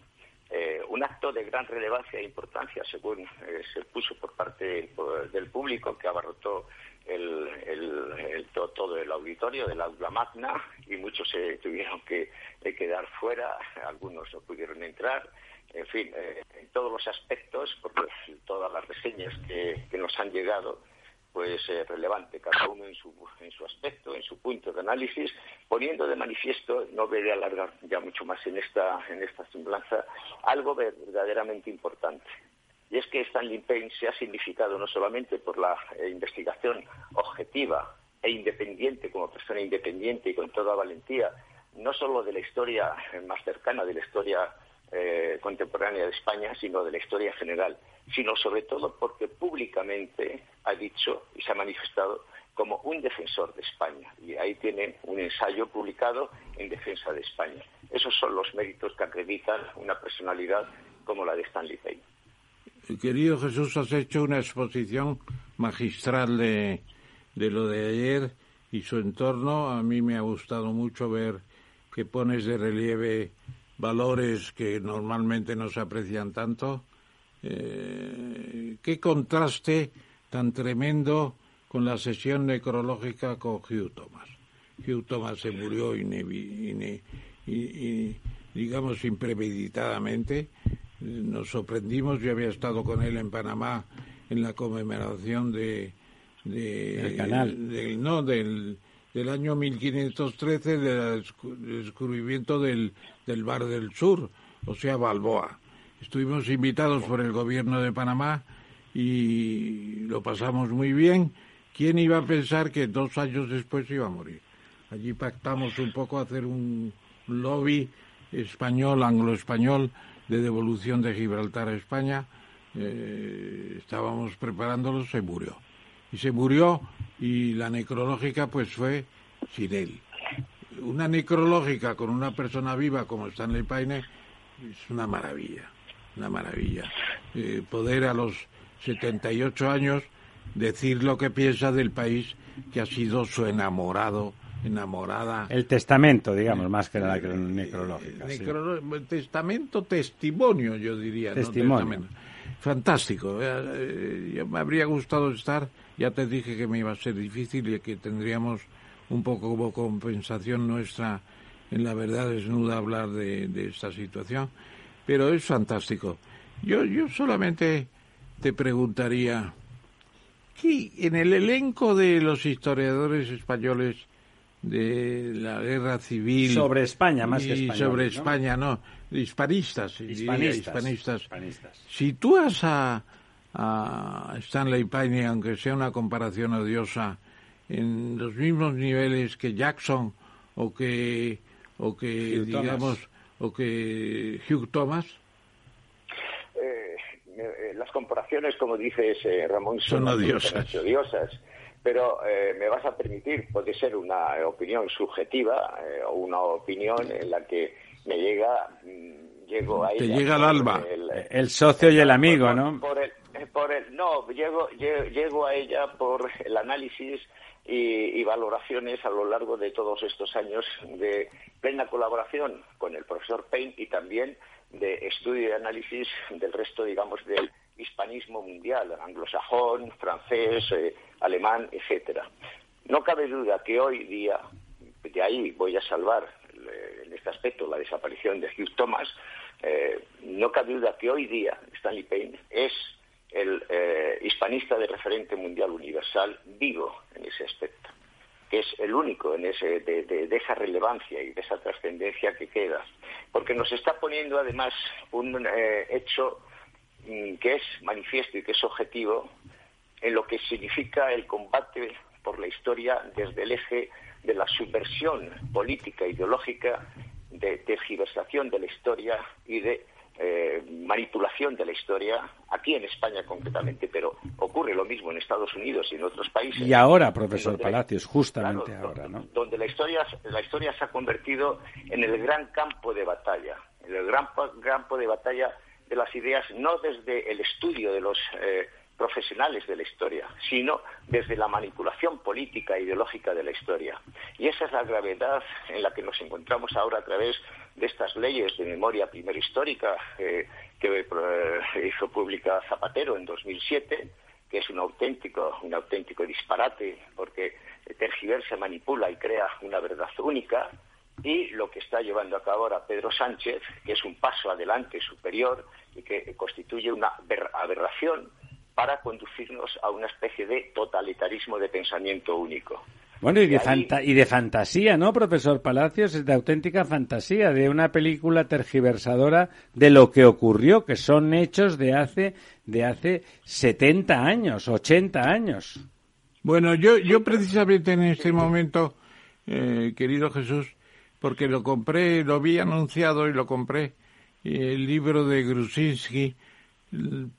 Eh, un acto de gran relevancia e importancia, según eh, se puso por parte del público, que abarrotó el, todo, el auditorio del aula magna y muchos se tuvieron que quedar fuera, algunos no pudieron entrar. En fin, eh, en todos los aspectos, por todas las reseñas que nos han llegado, pues eh, relevante, cada uno en su, en su aspecto, en su punto de análisis, poniendo de manifiesto, no voy a alargar ya mucho más en esta, en esta semblanza, algo verdaderamente importante. Y es que Stanley Payne se ha significado no solamente por la eh, investigación objetiva e independiente, como persona independiente y con toda valentía, no solo de la historia más cercana, de la historia eh, contemporánea de España, sino de la historia general, sino sobre todo porque públicamente ha dicho y se ha manifestado como un defensor de España. Y ahí tiene un ensayo publicado en defensa de España. Esos son los méritos que acreditan una personalidad como la de Stanley Payne. Querido Jesús, has hecho una exposición magistral de, de lo de ayer y su entorno. A mí me ha gustado mucho ver que pones de relieve valores que normalmente no se aprecian tanto. Eh, qué contraste tan tremendo con la sesión necrológica con Hugh Thomas. Hugh Thomas se murió digamos impremeditadamente. Nos sorprendimos, yo había estado con él en Panamá en la conmemoración de, de canal. Del, no, del, del año 1513 del descubrimiento del, del Bar del Sur, o sea, Balboa. Estuvimos invitados por el gobierno de Panamá y lo pasamos muy bien. ¿Quién iba a pensar que dos años después iba a morir? Allí pactamos un poco hacer un lobby español, anglo-español, de devolución de Gibraltar a España. Eh, estábamos preparándolo, se murió y se murió y la necrológica pues fue sin él. Una necrológica con una persona viva como Stanley Paine es una maravilla, una maravilla. Eh, poder a los 78 años decir lo que piensa del país que ha sido su enamorado, enamorada. El testamento, digamos, más que la necrológica. Testamento, testimonio, yo diría. Testimonio. Fantástico. Eh, eh, me habría gustado estar ya te dije que me iba a ser difícil y que tendríamos un poco como compensación nuestra en la verdad desnuda hablar de, esta situación, pero es fantástico. Yo, yo solamente te preguntaría, ¿qué, en el elenco de los historiadores españoles de la guerra civil... Sobre España, más que sobre España, no, hispanistas, hispanistas, hispanistas. Si tú has a a Stanley Paine, aunque sea una comparación odiosa, en los mismos niveles que Jackson o que o que digamos o que Hugh Thomas? Eh, eh, las comparaciones, como dices eh, Ramón, son, odiosas. odiosas. Pero me vas a permitir, puede ser una opinión subjetiva o una opinión en la que me llega, mm, llego a Te llega al alba. El, socio y el amigo, ¿no? por el, no, llego, llego, a ella por el análisis y, valoraciones a lo largo de todos estos años de plena colaboración con el profesor Payne y también de estudio y análisis del resto, digamos, del hispanismo mundial, anglosajón, francés, eh, alemán, etcétera. No cabe duda que hoy día, de ahí voy a salvar eh, en este aspecto la desaparición de Hugh Thomas, eh, no cabe duda que hoy día Stanley Payne es de referente mundial universal vivo en ese aspecto, que es el único en ese, de, esa relevancia y de esa trascendencia que queda, porque nos está poniendo además un eh, hecho mm, que es manifiesto y que es objetivo en lo que significa el combate por la historia desde el eje de la subversión política ideológica de tergiversación de la historia y de eh, manipulación de la historia, aquí en España concretamente, pero ocurre lo mismo en Estados Unidos y en otros países. Y ahora, profesor Palacios, justamente ahora, ¿no? Donde la historia, la historia se ha convertido en el gran campo de batalla, en el gran campo de batalla de las ideas, no desde el estudio de los eh, profesionales de la historia, sino desde la manipulación política e ideológica de la historia. Y esa es la gravedad en la que nos encontramos ahora a través de estas leyes de memoria primero histórica eh, que eh, hizo pública Zapatero en 2007, que es un auténtico, un auténtico disparate porque tergiversa, manipula y crea una verdad única, y lo que está llevando a cabo ahora Pedro Sánchez, que es un paso adelante superior y que constituye una aberración para conducirnos a una especie de totalitarismo de pensamiento único. Bueno, y de, y de fantasía, ¿no, profesor Palacios? Es de auténtica fantasía, de una película tergiversadora de lo que ocurrió, que son hechos de hace, de hace 70 años, 80 años. Bueno, yo, yo precisamente en este momento, eh, querido Jesús, porque lo compré, lo vi anunciado y lo compré, el libro de Grusinski,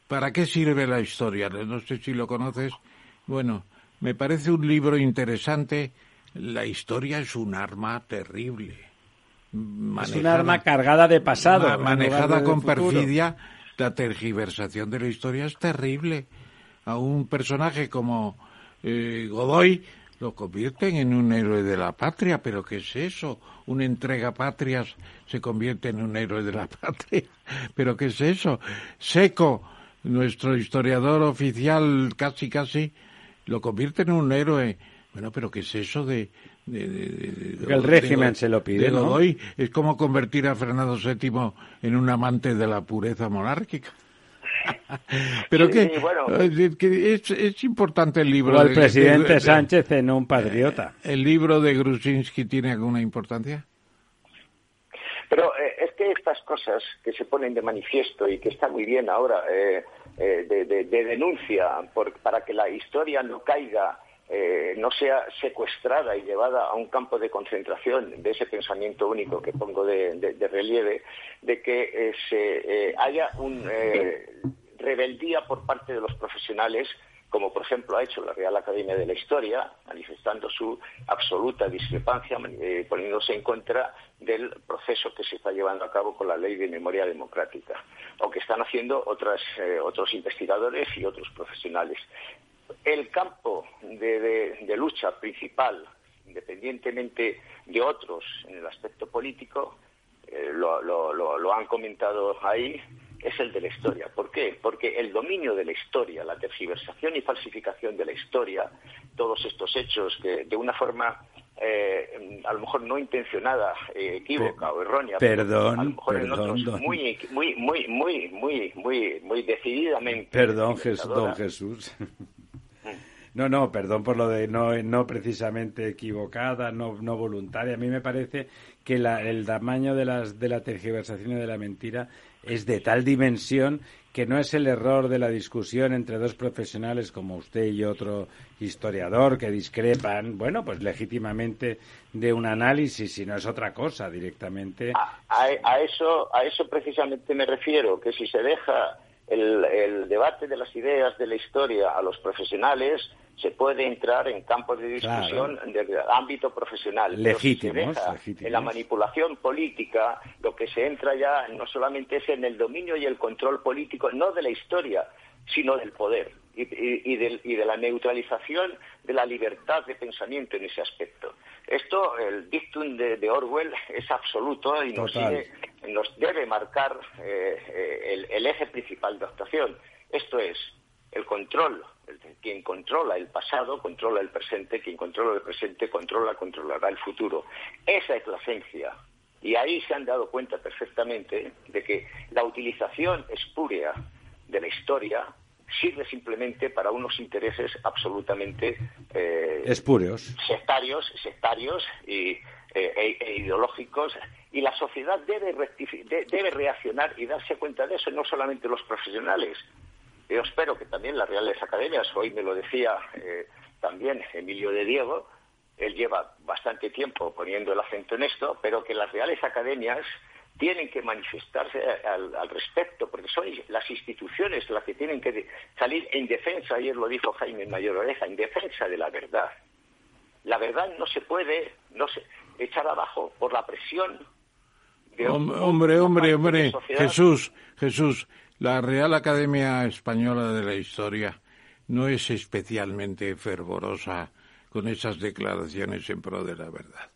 ¿Para qué sirve la historia? No sé si lo conoces. Bueno, me parece un libro interesante. La historia es un arma terrible. es un arma cargada de pasado. manejada con perfidia, la tergiversación de la historia es terrible. A un personaje como eh, Godoy lo convierten en un héroe de la patria, pero ¿qué es eso? Un entrega patrias se convierte en un héroe de la patria, pero ¿qué es eso? Seco, nuestro historiador oficial casi casi, lo convierte en un héroe. Bueno, pero ¿qué es eso de... el régimen se lo pide, ¿no? Es como convertir a Fernando VII en un amante de la pureza monárquica. Pero que, eh, es, importante el libro. del presidente Sánchez en un patriota. Eh, ¿El libro de Grusinski tiene alguna importancia? Pero eh, es que estas cosas que se ponen de manifiesto y que está muy bien ahora de, denuncia para que la historia no caiga eh, no sea secuestrada y llevada a un campo de concentración de ese pensamiento único que pongo de, relieve, de que eh, se, eh, haya una rebeldía por parte de los profesionales como por ejemplo ha hecho la Real Academia de la Historia, manifestando su absoluta discrepancia, poniéndose en contra del proceso que se está llevando a cabo con la Ley de Memoria Democrática, o que están haciendo otras, otros investigadores y otros profesionales. El campo de, lucha principal, independientemente de otros en el aspecto político, eh, lo, han comentado ahí, es el de la historia. ¿Por qué? Porque el dominio de la historia, la tergiversación y falsificación de la historia, todos estos hechos que de una forma eh, a lo mejor no intencionada, eh, equívoca o errónea, perdón, a lo mejor en otros muy, muy, muy, muy, muy, muy, muy decididamente. Perdón, don Jesús. No, no, perdón por lo de no, no precisamente equivocada, no, no voluntaria. A mí me parece que el tamaño de, las, de la tergiversación y de la mentira es de tal dimensión que no es el error de la discusión entre dos profesionales como usted y otro historiador que discrepan, bueno, pues legítimamente de un análisis, sino es otra cosa directamente. a, eso, a eso precisamente me refiero, que si se deja el, debate de las ideas de la historia a los profesionales, se puede entrar en campos de discusión de ámbito profesional. Legítimos, En la manipulación política, lo que se entra ya no solamente es en el dominio y el control político, no de la historia, sino del poder y, de, la neutralización de la libertad de pensamiento en ese aspecto. Esto, el dictum de, Orwell es absoluto y nos, debe marcar eh, eh, el, eje principal de actuación. Esto es el control. quien controla el pasado controla el presente, quien controla el presente controla, controlará el futuro. Esa es la esencia. Y ahí se han dado cuenta perfectamente de que la utilización espúrea de la historia sirve simplemente para unos intereses absolutamente eh, espurios, sectarios, sectarios y, eh, e, e, ideológicos y la sociedad debe, debe reaccionar y darse cuenta de eso, no solamente los profesionales. Yo espero que también las Reales Academias, hoy me lo decía eh, también Emilio de Diego, él lleva bastante tiempo poniendo el acento en esto, pero que las Reales Academias tienen que manifestarse al, respecto, porque son las instituciones las que tienen que salir en defensa, ayer lo dijo Jaime Mayor Oreja, en defensa de la verdad. La verdad no se puede no se, echar abajo por la presión de hombre, hombre, hombre, Jesús, Jesús, la Real Academia Española de la Historia no es especialmente fervorosa con esas declaraciones en pro de la verdad.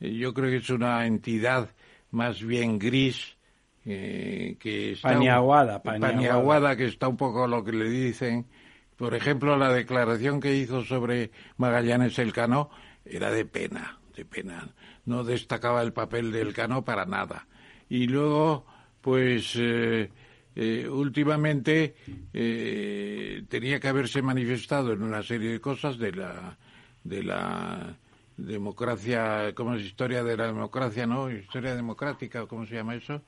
Yo creo que es una entidad más bien gris, eh, que está paniaguada, paniaguada, que está un poco lo que le dicen. Por ejemplo, la declaración que hizo sobre Magallanes Elcano era de pena, de pena. No destacaba el papel del Cano para nada. Y luego, pues, eh, eh, últimamente tenía que haberse manifestado en una serie de cosas de la, de la democracia, ¿cómo es historia de la democracia, no? Historia democrática, ¿cómo se llama eso?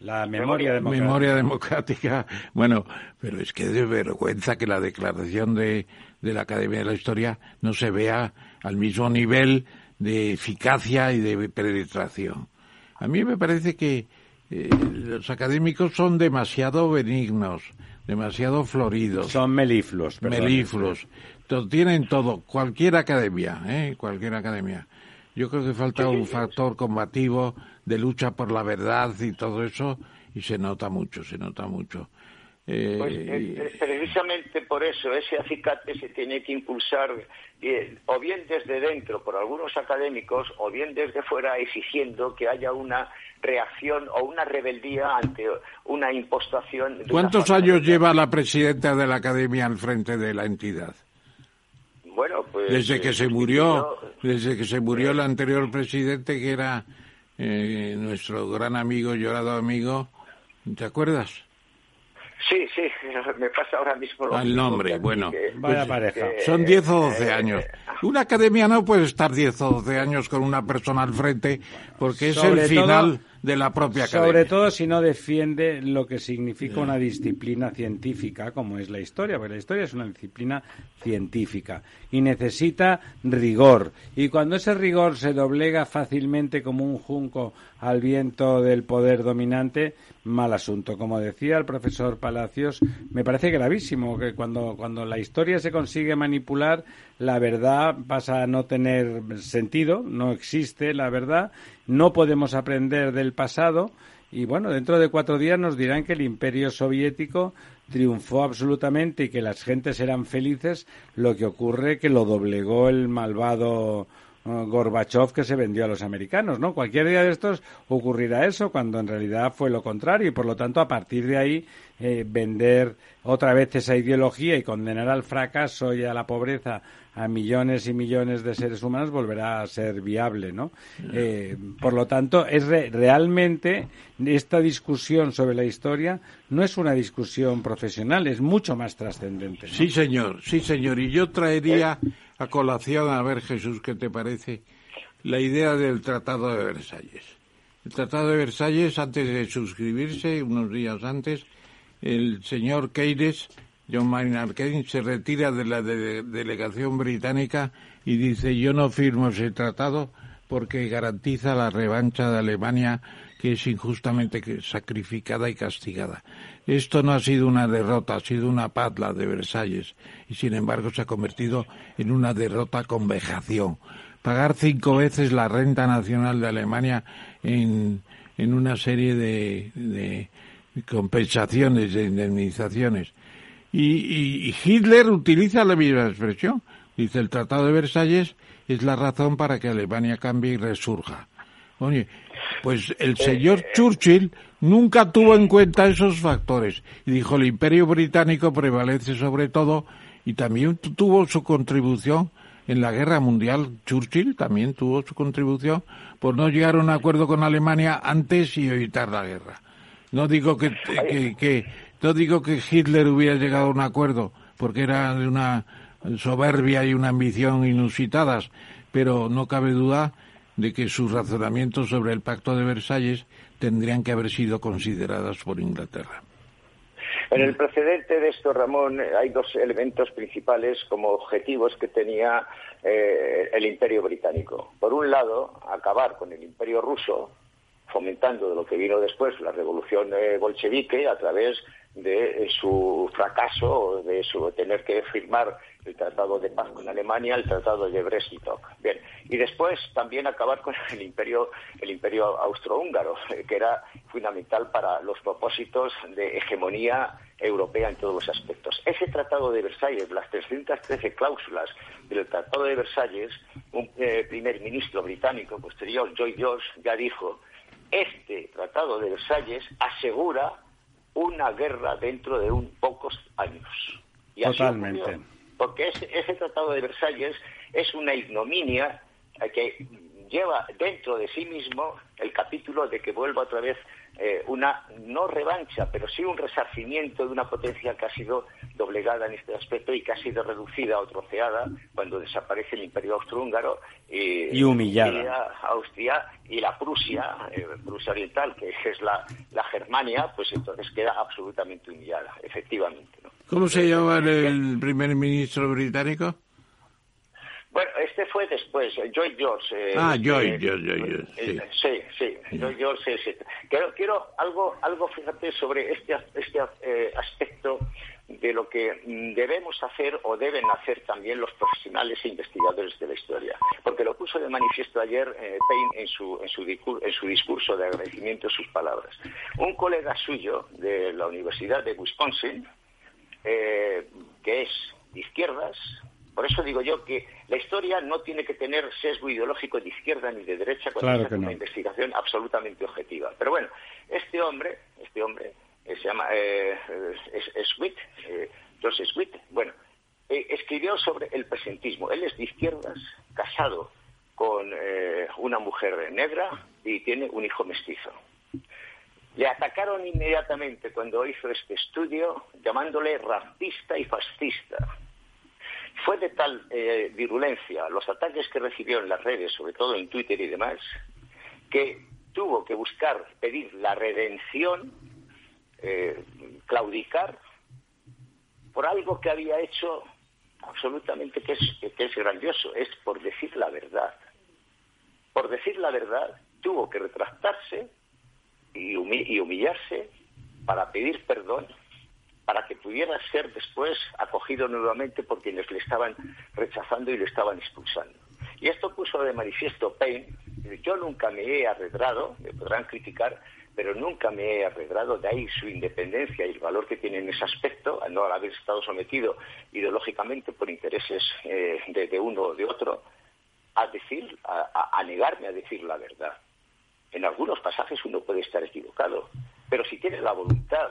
La memoria democrática. Memoria democrática. Bueno, pero es que de vergüenza que la declaración de, de la Academia de la Historia no se vea al mismo nivel de eficacia y de penetración. A mí me parece que eh, los académicos son demasiado benignos, demasiado floridos. Son melifluos. Melifluos. Tienen todo, cualquier academia, ¿eh? cualquier academia. Yo creo que falta un factor combativo de lucha por la verdad y todo eso, y se nota mucho, se nota mucho. Eh, pues, eh, precisamente por eso ese acicate se tiene que impulsar o bien desde dentro por algunos académicos o bien desde fuera exigiendo que haya una reacción o una rebeldía ante una impostación. ¿Cuántos años lleva la presidenta de la academia al frente de la entidad? Bueno, pues desde que se murió, desde que se murió el anterior presidente que era eh, nuestro gran amigo, llorado amigo, ¿te acuerdas? Sí, sí, me pasa ahora mismo lo Al nombre, bueno. Vaya pareja. Son 10 o 12 años. Una academia no puede estar 10 o 12 años con una persona al frente porque es el final de la propia academia. Sobre todo si no defiende lo que significa una disciplina científica como es la historia, porque la historia es una disciplina científica y necesita rigor. Y cuando ese rigor se doblega fácilmente como un junco al viento del poder dominante, mal asunto. Como decía el profesor Palacios, me parece gravísimo que cuando, cuando la historia se consigue manipular, la verdad pasa a no tener sentido, no existe la verdad, no podemos aprender del pasado y bueno, dentro de cuatro días nos dirán que el imperio soviético triunfó absolutamente y que las gentes eran felices, lo que ocurre que lo doblegó el malvado uh, Gorbachev que se vendió a los americanos, ¿no? Cualquier día de estos ocurrirá eso, cuando en realidad fue lo contrario y por lo tanto a partir de ahí eh, vender otra vez esa ideología y condenar al fracaso y a la pobreza a millones y millones de seres humanos volverá a ser viable, ¿no? Eh, por lo tanto, es realmente esta discusión sobre la historia no es una discusión profesional, es mucho más trascendente. Sí, señor, sí, señor. Y yo traería a colación, a ver, Jesús, ¿qué te parece? La idea del Tratado de Versalles. El Tratado de Versalles, antes de suscribirse, unos días antes, el señor Keynes John Maynard Keynes se retira de la delegación británica y dice yo no firmo ese tratado porque garantiza la revancha de Alemania que es injustamente sacrificada y castigada. Esto no ha sido una derrota, ha sido una paz la de Versalles y sin embargo se ha convertido en una derrota con vejación. Pagar cinco veces la renta nacional de Alemania en, en una serie de, de compensaciones, de indemnizaciones y, Hitler utiliza la misma expresión. Dice, el Tratado de Versalles es la razón para que Alemania cambie y resurja. Oye, pues el señor Churchill nunca tuvo en cuenta esos factores y dijo el imperio británico prevalece sobre todo y también tuvo su contribución en la guerra mundial. Churchill también tuvo su contribución por no llegar a un acuerdo con Alemania antes y evitar la guerra. No digo que, que no digo que Hitler hubiera llegado a un acuerdo, porque era de una soberbia y una ambición inusitadas, pero no cabe duda de que sus razonamientos sobre el Pacto de Versalles tendrían que haber sido considerados por Inglaterra. En el precedente de esto, Ramón, hay dos elementos principales como objetivos que tenía eh, el imperio británico. Por un lado, acabar con el imperio ruso, fomentando de lo que vino después, la revolución eh, bolchevique, a través de su fracaso, de su tener que firmar el Tratado de Paz con Alemania, el Tratado de Brest-Litov. Bien, y después también acabar con el imperio, el imperio austrohúngaro, que era fundamental para los propósitos de hegemonía europea en todos los aspectos. Ese Tratado de Versalles, las 313 cláusulas del Tratado de Versalles, un eh, primer ministro británico posterior, Joy George, ya dijo, este Tratado de Versalles asegura una guerra dentro de un pocos años. Y Totalmente. porque ese, Tratado de Versalles es una ignominia que lleva dentro de sí mismo el capítulo de que vuelva otra vez eh, una no revancha, pero sí un resarcimiento de una potencia que ha sido doblegada en este aspecto y que ha sido reducida o troceada cuando desaparece el Imperio Austrohúngaro y, humillada. Austria y la Prusia, eh, Prusia Oriental, que es la, la, Germania, pues entonces queda absolutamente humillada, efectivamente. ¿Cómo se llama el primer ministro británico? Bueno, este fue después, Joy George. Eh, ah, Joy, George, sí. sí, sí, Joy George. Sí, Quiero, quiero algo, algo, fíjate, sobre este, este aspecto de lo que mm, debemos hacer o deben hacer también los profesionales e investigadores de la historia. Porque lo puso de manifiesto ayer eh, Payne en su, en, su en su discurso de agradecimiento sus palabras. Un colega suyo de la Universidad de Wisconsin, eh, que es de izquierdas, por eso digo yo que la historia no tiene que tener sesgo ideológico de izquierda ni de derecha cuando se hace una investigación absolutamente objetiva. Pero bueno, este hombre, este hombre se llama eh, Sweet, eh, Joseph Sweet, bueno, eh, escribió sobre el presentismo. Él es de izquierdas, casado con eh, una mujer negra y tiene un hijo mestizo. Le atacaron inmediatamente cuando hizo este estudio llamándole racista y fascista. Fue de tal virulencia los ataques que recibió en las redes, sobre todo en Twitter y demás, que tuvo que buscar pedir la redención eh, claudicar por algo que había hecho absolutamente que es, que es grandioso, es por decir la verdad. Por decir la verdad tuvo que retractarse y, humillarse para pedir perdón, para que pudiera ser después acogido nuevamente por quienes le estaban rechazando y le estaban expulsando. Y esto puso de manifiesto Payne. Yo nunca me he arredrado, me podrán criticar, pero nunca me he arredrado, de ahí su independencia y el valor que tiene en ese aspecto, al no haber estado sometido ideológicamente por intereses eh, de, uno o de otro, a decir, a, negarme a decir la verdad. En algunos pasajes uno puede estar equivocado, pero si tiene la voluntad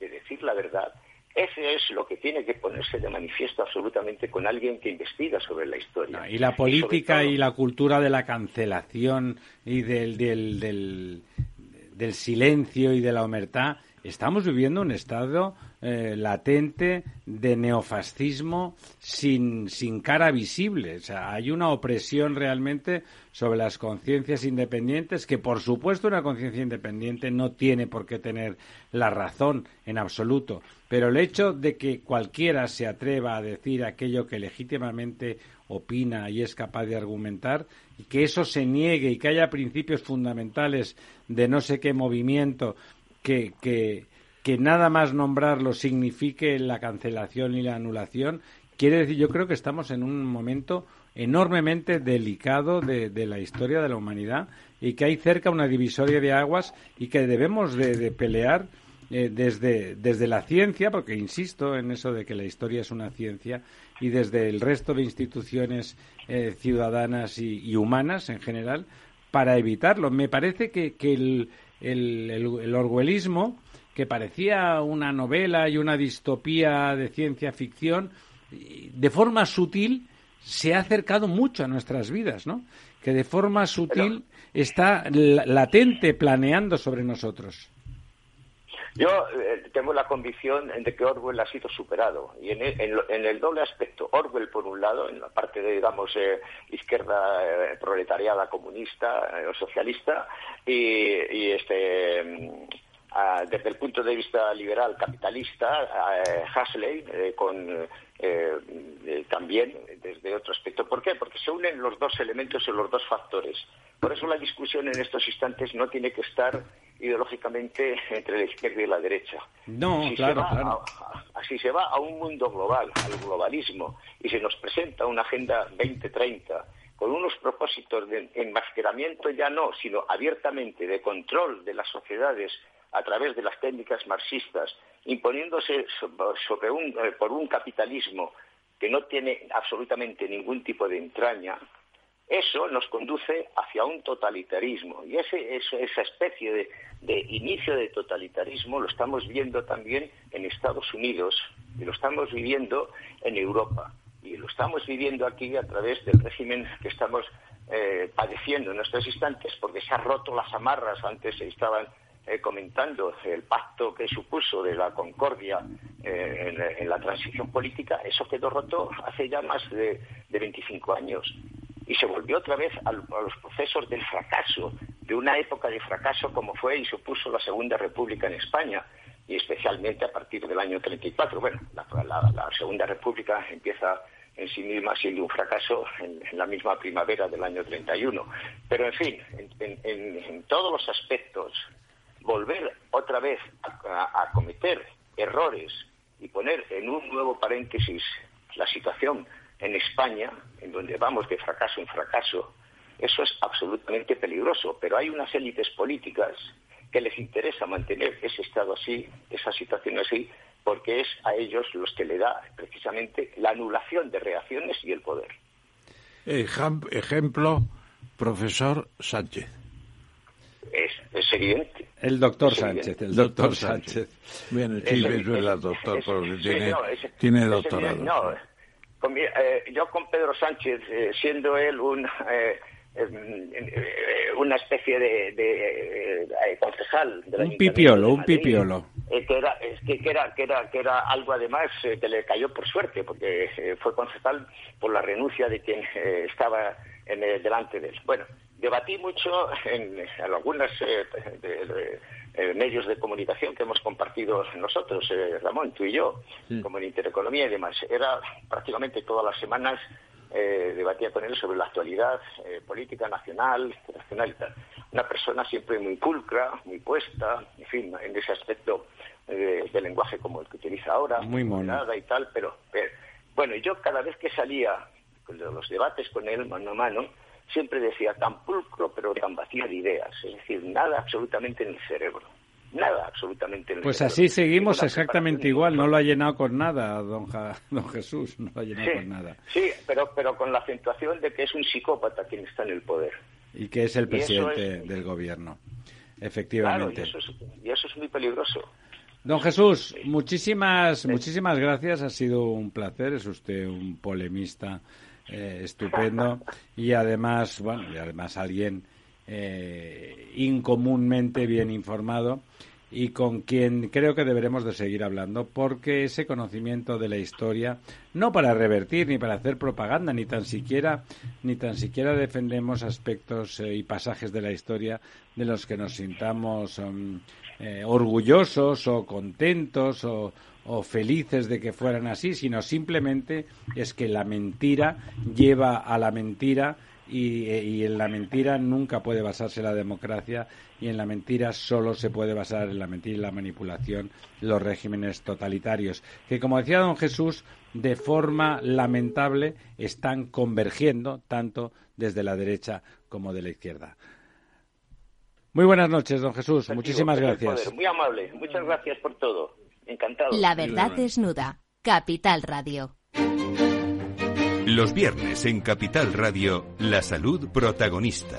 de decir la verdad, ese es lo que tiene que ponerse de manifiesto absolutamente con alguien que investiga sobre la historia. y la política y, la cultura de la cancelación y del, del, del silencio y de la omertá, estamos viviendo un estado eh, latente de neofascismo sin, sin cara visible. O sea, hay una opresión realmente sobre las conciencias independientes que, por supuesto, una conciencia independiente no tiene por qué tener la razón en absoluto. Pero el hecho de que cualquiera se atreva a decir aquello que legítimamente opina y es capaz de argumentar, y que eso se niegue y que haya principios fundamentales de no sé qué movimiento que, que, nada más nombrarlo signifique la cancelación y la anulación, quiere decir, yo creo que estamos en un momento enormemente delicado de, de, la historia de la humanidad y que hay cerca una divisoria de aguas y que debemos de, pelear eh, desde, desde la ciencia, porque insisto en eso de que la historia es una ciencia, y desde el resto de instituciones eh, ciudadanas y, humanas en general para evitarlo. Me parece que, el, el, orwellismo, que parecía una novela y una distopía de ciencia ficción, de forma sutil se ha acercado mucho a nuestras vidas, ¿no? Que de forma sutil está latente planeando sobre nosotros. Yo eh, tengo la convicción de que Orwell ha sido superado y en el, doble aspecto, Orwell por un lado, en la parte de, digamos, eh, izquierda eh, proletariada, comunista o socialista, y, este mm, desde el punto de vista liberal capitalista, Hasley con también desde otro aspecto. ¿Por qué? Porque se unen los dos elementos y los dos factores. Por eso la discusión en estos instantes no tiene que estar ideológicamente entre la izquierda y la derecha. No, claro, claro. así se va a un mundo global, al globalismo, y se nos presenta una Agenda 2030 con unos propósitos de enmascaramiento ya no, sino abiertamente de control de las sociedades a través de las técnicas marxistas, imponiéndose sobre un, eh, por un capitalismo que no tiene absolutamente ningún tipo de entraña, eso nos conduce hacia un totalitarismo. Y ese, esa especie de, inicio de totalitarismo lo estamos viendo también en Estados Unidos y lo estamos viviendo en Europa. Y lo estamos viviendo aquí a través del régimen que estamos eh, padeciendo en estos instantes porque se han roto las amarras. Antes se estaban eh, comentando el pacto que supuso de la concordia eh, en, la transición política. Eso quedó roto hace ya más de, de 25 años y se volvió otra vez a, los procesos del fracaso, de una época de fracaso como fue y supuso la Segunda República en España, y especialmente a partir del año 34. Bueno, la, Segunda República empieza en sí misma siendo un fracaso en, la misma primavera del año 31. Pero, en fin, en, todos los aspectos, volver otra vez a, cometer errores y poner en un nuevo paréntesis la situación en España, en donde vamos de fracaso en fracaso, eso es absolutamente peligroso. Pero hay unas élites políticas que les interesa mantener ese estado así, esa situación así, porque es a ellos los que le da precisamente la anulación de reacciones y el poder. ejemplo, profesor Sánchez. Es, evidente. El doctor Sánchez, el doctor Sánchez. Bien, sí, es, es, doctor, porque tiene, tiene doctorado. no, eh, yo con Pedro Sánchez, eh, siendo él un eh, eh, una especie de, de, eh, concejal un pipiolo un pipiolo. que era que, era que era que era algo además que le cayó por suerte porque fue concejal por la renuncia de quien estaba en delante de él. Bueno debatí mucho en, algunos medios de comunicación que hemos compartido nosotros Ramón tú y yo como en Intereconomía y demás. Era prácticamente todas las semanas eh, debatía con él sobre la actualidad eh, política nacional, internacional y tal. Una persona siempre muy pulcra, muy puesta, en fin, en ese aspecto eh, de lenguaje como el que utiliza ahora, muy nada y tal, pero, bueno, yo cada vez que salía de los debates con él mano a mano, siempre decía tan pulcro pero tan vacío de ideas, es decir, nada absolutamente en el cerebro nada absolutamente. Pues así seguimos exactamente igual, no lo ha llenado con nada, don, don Jesús, no lo ha llenado con nada. Sí, pero, pero con la acentuación de que es un psicópata quien está en el poder. Y que es el presidente del gobierno, efectivamente. y, eso es, muy peligroso. Don Jesús, muchísimas, muchísimas gracias, ha sido un placer, es usted un polemista eh, estupendo. Y además, bueno, y además alguien eh, incomúnmente bien informado y con quien creo que deberemos de seguir hablando porque ese conocimiento de la historia no para revertir ni para hacer propaganda ni tan siquiera ni tan siquiera defendemos aspectos eh, y pasajes de la historia de los que nos sintamos um, eh, orgullosos o contentos o, o felices de que fueran así, sino simplemente es que la mentira lleva a la mentira eh, y, en la mentira nunca puede basarse la democracia y en la mentira solo se puede basar en la mentira y la manipulación los regímenes totalitarios, que como decía don Jesús, de forma lamentable están convergiendo tanto desde la derecha como de la izquierda. Muy buenas noches, don Jesús. Muchísimas gracias. Muy amable. Muchas gracias por todo. Encantado. La verdad desnuda. Capital Radio. Los viernes en Capital Radio, la salud protagonista.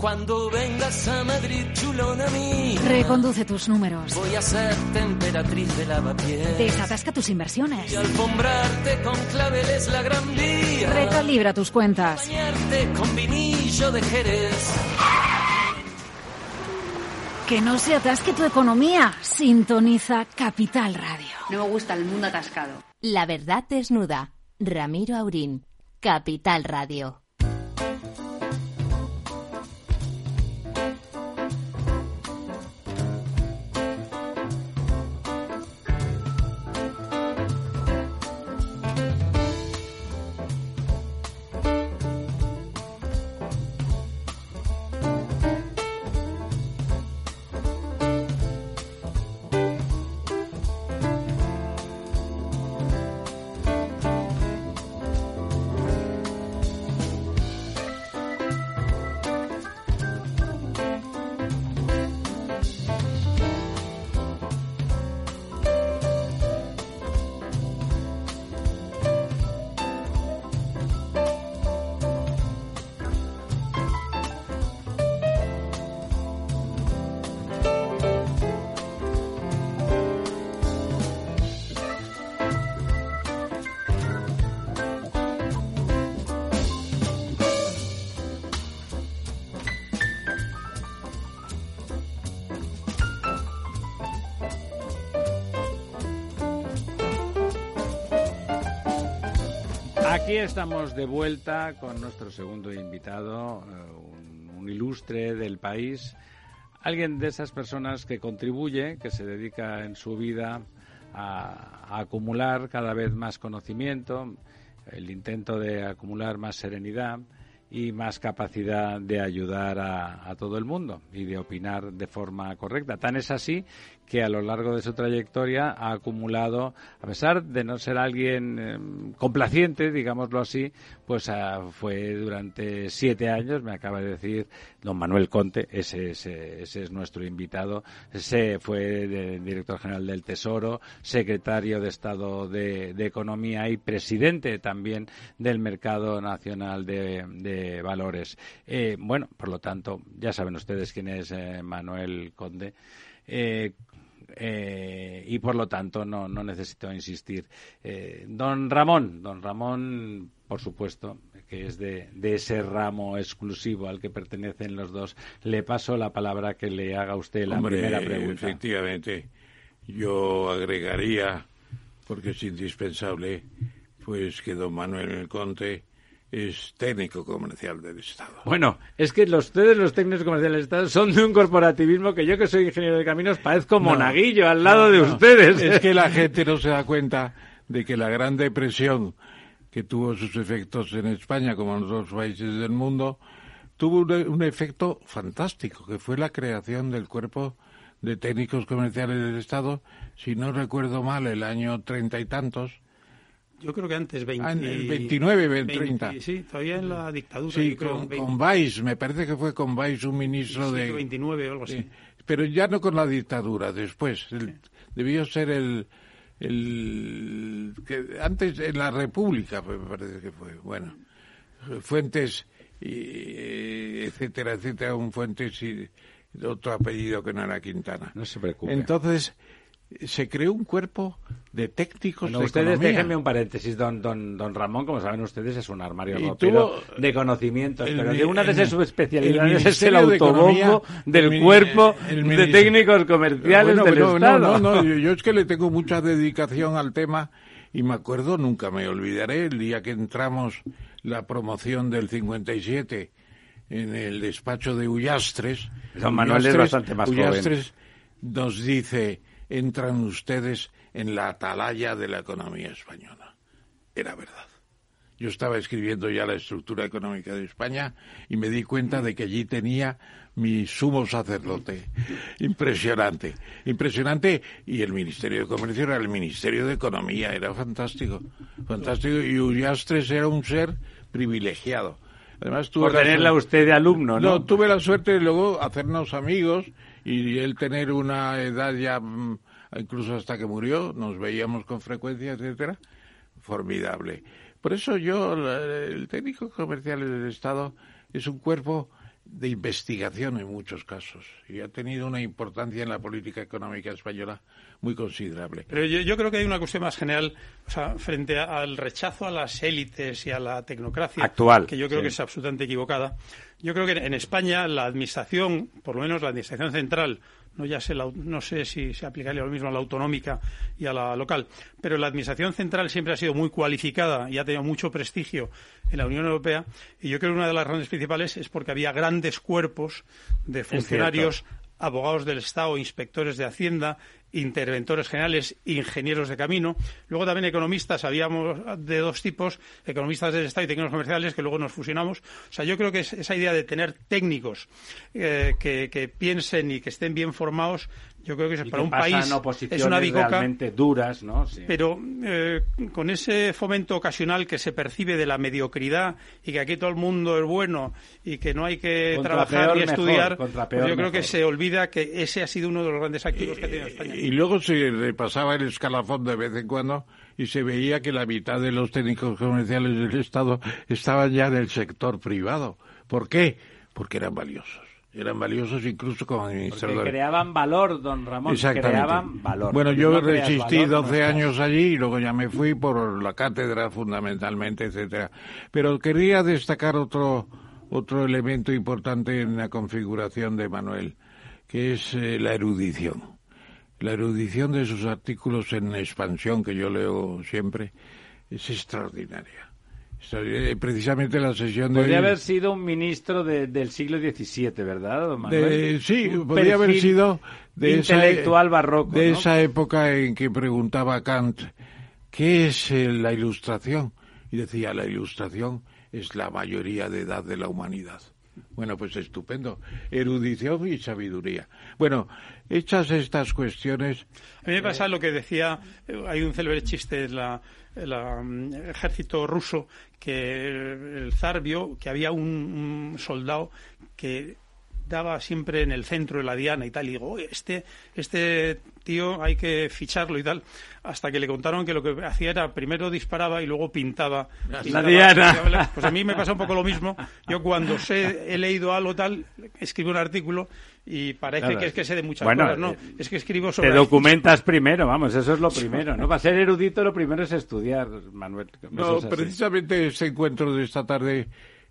Cuando vengas a Madrid, chulona mí. Reconduce tus números. Voy a ser temperatriz de lavapiés. Desatasca tus inversiones. Y alfombrarte con claveles la gran vía. Recalibra tus cuentas. Bañarte con vinillo de Jerez. Que no se atasque tu economía. Sintoniza Capital Radio. No me gusta el mundo atascado. La verdad desnuda. Ramiro Aurín. Capital Radio. Estamos de vuelta con nuestro segundo invitado, eh, un, ilustre del país, alguien de esas personas que contribuye, que se dedica en su vida a acumular cada vez más conocimiento, el intento de acumular más serenidad y más capacidad de ayudar a, todo el mundo y de opinar de forma correcta. Tan es así que a lo largo de su trayectoria ha acumulado, a pesar de no ser alguien em, complaciente, digámoslo así, pues ah, fue durante siete años, me acaba de decir don Manuel Conte, ese, ese, es nuestro invitado, ese fue director general del Tesoro, secretario de Estado de, Economía y presidente también del Mercado Nacional de, Valores. Eh, bueno, por lo tanto, ya saben ustedes quién es eh, Manuel Conde. Eh, eh, y por lo tanto no, no necesito insistir. Eh, don Ramón, don Ramón, por supuesto, que es de, de, ese ramo exclusivo al que pertenecen los dos, le paso la palabra que le haga usted la primera pregunta. Efectivamente, yo agregaría, porque es indispensable, pues que don Manuel Conte es técnico comercial del Estado. Bueno, es que los, ustedes, los técnicos comerciales del Estado, son de un corporativismo que yo, que soy ingeniero de caminos, parezco monaguillo al lado de ustedes. Es que la gente no se da cuenta de que la Gran Depresión, que tuvo sus efectos en España como en otros países del mundo, tuvo un efecto fantástico, que fue la creación del cuerpo de técnicos comerciales del Estado, si no recuerdo mal, el año treinta y tantos, yo creo que antes, 20, ah, 29, 30. sí, todavía en la dictadura. Sí, con, con Weiss, me parece que fue con Weiss un ministro de... 29 o algo así. pero ya no con la dictadura, después. debió ser el, que antes en la República, me parece que fue. Bueno, Fuentes, y, etcétera, etcétera, un Fuentes y otro apellido que no era Quintana. No se preocupe. Entonces se creó un cuerpo de técnicos bueno, ustedes déjenme un paréntesis don, don don Ramón como saben ustedes es un armario ropero de conocimientos pero de una de sus subespecialidades es el autobombo del cuerpo de técnicos comerciales del Estado no, no, yo, yo, es que le tengo mucha dedicación al tema y me acuerdo nunca me olvidaré el día que entramos la promoción del 57 en el despacho de Ullastres. Don Manuel es bastante más Ullastres nos dice entran ustedes en la atalaya de la economía española. Era verdad. Yo estaba escribiendo ya la estructura económica de España y me di cuenta de que allí tenía mi sumo sacerdote. Impresionante, impresionante. Y el Ministerio de Comercio era el Ministerio de Economía, era fantástico, fantástico. Y Ullastres era un ser privilegiado. Además, tuve Por tenerla usted de alumno, ¿no? No, tuve la suerte de luego hacernos amigos y él tener una edad ya mm, incluso hasta que murió, nos veíamos con frecuencia, etcétera, formidable. Por eso yo, el técnico comercial del Estado es un cuerpo de investigación en muchos casos y ha tenido una importancia en la política económica española muy considerable. Pero yo, creo que hay una cuestión más general, o sea, frente al rechazo a las élites y a la tecnocracia, actual, que yo creo que es absolutamente equivocada. Yo creo que en España la administración, por lo menos la administración central, no ya sé, no sé si se aplicaría lo mismo a la autonómica y a la local, pero la administración central siempre ha sido muy cualificada y ha tenido mucho prestigio en la Unión Europea y yo creo que una de las razones principales es porque había grandes cuerpos de funcionarios abogados del Estado, inspectores de Hacienda, interventores generales, ingenieros de camino. Luego también economistas, habíamos de dos tipos, economistas del Estado y técnicos comerciales, que luego nos fusionamos. O sea, yo creo que esa idea de tener técnicos eh, que, piensen y que estén bien formados, yo creo que es, para un país es una bicoca realmente duras, ¿no? Pero eh, con ese fomento ocasional que se percibe de la mediocridad y que aquí todo el mundo es bueno y que no hay que trabajar ni estudiar, pues yo creo que se olvida que ese ha sido uno de los grandes activos que ha tenido España. Y luego se repasaba el escalafón de vez en cuando y se veía que la mitad de los técnicos comerciales del Estado estaban ya del sector privado. ¿Por qué? Porque eran valiosos. Eran valiosos incluso como administradores. Porque creaban valor, don Ramón. Creaban valor. Bueno, yo resistí 12 años allí y luego ya me fui por la cátedra fundamentalmente, etcétera. Pero quería destacar otro otro elemento importante en la configuración de Manuel, que es eh, la erudición. La erudición de sus artículos en expansión, que yo leo siempre, es extraordinaria. Eh, precisamente la sesión de... Podría haber sido un ministro del siglo XVII, ¿verdad, sí, podría haber sido de intelectual esa, barroco. De esa época en que preguntaba Kant, ¿qué es eh, la ilustración? Y decía, la ilustración es la mayoría de edad de la humanidad. Bueno, pues estupendo. Erudición y sabiduría. Bueno, hechas estas cuestiones. A mí me pasa lo que decía, eh, hay un célebre chiste en la, el mm, ejército ruso que el zar vio que había un, soldado que daba siempre en el centro de la diana y tal, y digo, este, este tío hay que ficharlo y tal, hasta que le contaron que lo que hacía era primero disparaba y luego pintaba. la diana. Pues a mí me pasa un poco lo mismo. Yo cuando sé, he leído algo tal, escribo un artículo y parece que es que sé de muchas cosas, ¿no? Eh, es que escribo sobre... Te documentas primero, vamos, eso es lo primero, ¿no? Para ser erudito lo primero es estudiar, Manuel. No, precisamente ese encuentro de esta tarde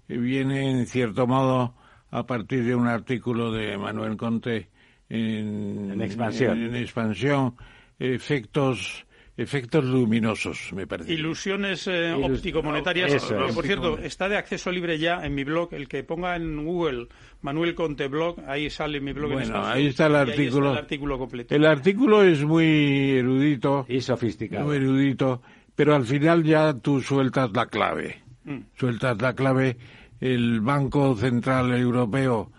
viene, en cierto modo, a partir de un artículo de Manuel Conte en, expansión. En, expansión, efectos efectos luminosos, me parece. Ilusiones eh, óptico-monetarias. por cierto, está de acceso libre ya en mi blog. El que ponga en Google Manuel Conte Blog, ahí sale mi blog. Bueno, ahí está el artículo. el artículo completo. El artículo es muy erudito. Y sofisticado. Muy erudito, pero al final ya tú sueltas la clave. Mm. Sueltas la clave. El Banco Central Europeo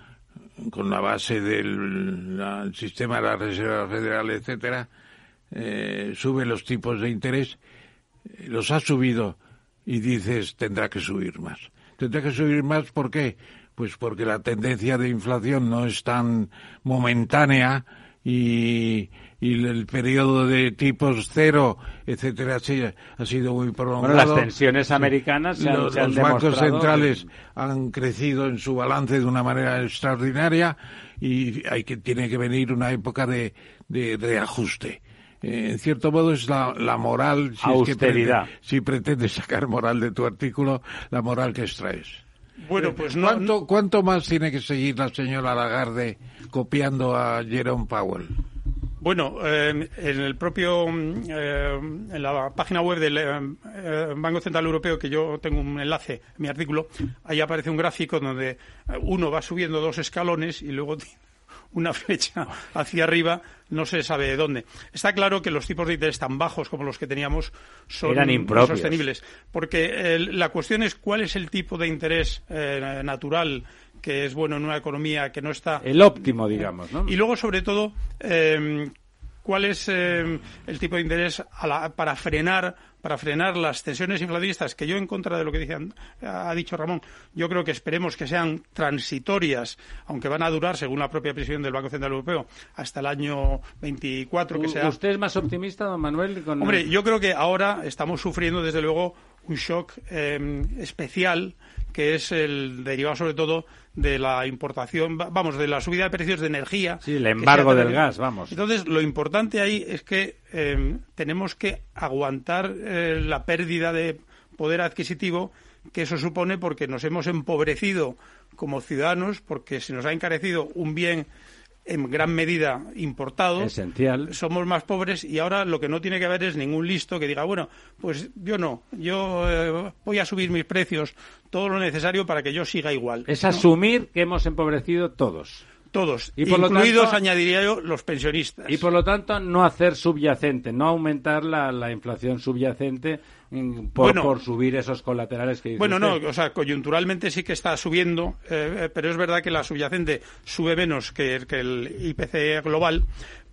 con la base del sistema de la Reserva Federal, etcétera, eh, sube los tipos de interés, eh, los ha subido y dices tendrá que subir más. Tendrá que subir más, ¿por qué? Pues porque la tendencia de inflación no es tan momentánea y, y el periodo de tipos cero, etcétera, ha sido muy prolongado. Bueno, las tensiones americanas se han, los, los bancos centrales han crecido en su balance de una manera extraordinaria y hay que tiene que venir una época de, de reajuste. Eh, en cierto modo es la, la moral, si, Austeridad. si pretendes sacar moral de tu artículo, la moral que extraes. Bueno, pues no, ¿Cuánto, ¿Cuánto más tiene que seguir la señora Lagarde copiando a Jerome Powell? Bueno, eh, en el propio, eh, en la página web del eh, Banco Central Europeo, que yo tengo un enlace, en mi artículo, ahí aparece un gráfico donde uno va subiendo dos escalones y luego una flecha hacia arriba, no se sabe de dónde. Está claro que los tipos de interés tan bajos como los que teníamos son insostenibles, porque la cuestión es cuál es el tipo de interés natural que es bueno en una economía que no está... El óptimo, digamos, ¿no? Y luego, sobre todo, em, cuál es em, el tipo de interés para frenar para frenar las tensiones inflacionistas que yo en contra de lo que dice, ha dicho Ramón yo creo que esperemos que sean transitorias aunque van a durar según la propia previsión del Banco Central Europeo hasta el año 24 que sea ¿Usted es más optimista don Manuel? Hombre yo creo que ahora estamos sufriendo desde luego un shock em, especial que es el derivado sobre todo de la importación, vamos, de la subida de precios de energía. Sí, el embargo del gas, vamos. Entonces, lo importante ahí es que em, tenemos que aguantar eh, la pérdida de poder adquisitivo que eso supone porque nos hemos empobrecido como ciudadanos, porque se nos ha encarecido un bien en gran medida importado. Esencial. Somos más pobres y ahora lo que no tiene que haber es ningún listo que diga, bueno, pues yo no, yo eh, voy a subir mis precios todo lo necesario para que yo siga igual. Es asumir que hemos empobrecido todos. Todos, y por incluidos, añadiría yo, los pensionistas. Y por lo tanto, no hacer subyacente, no aumentar la, la inflación subyacente por, subir esos colaterales que dice Bueno, no, o sea, coyunturalmente sí que está subiendo, eh, pero es verdad que la subyacente sube menos que, que el IPC global,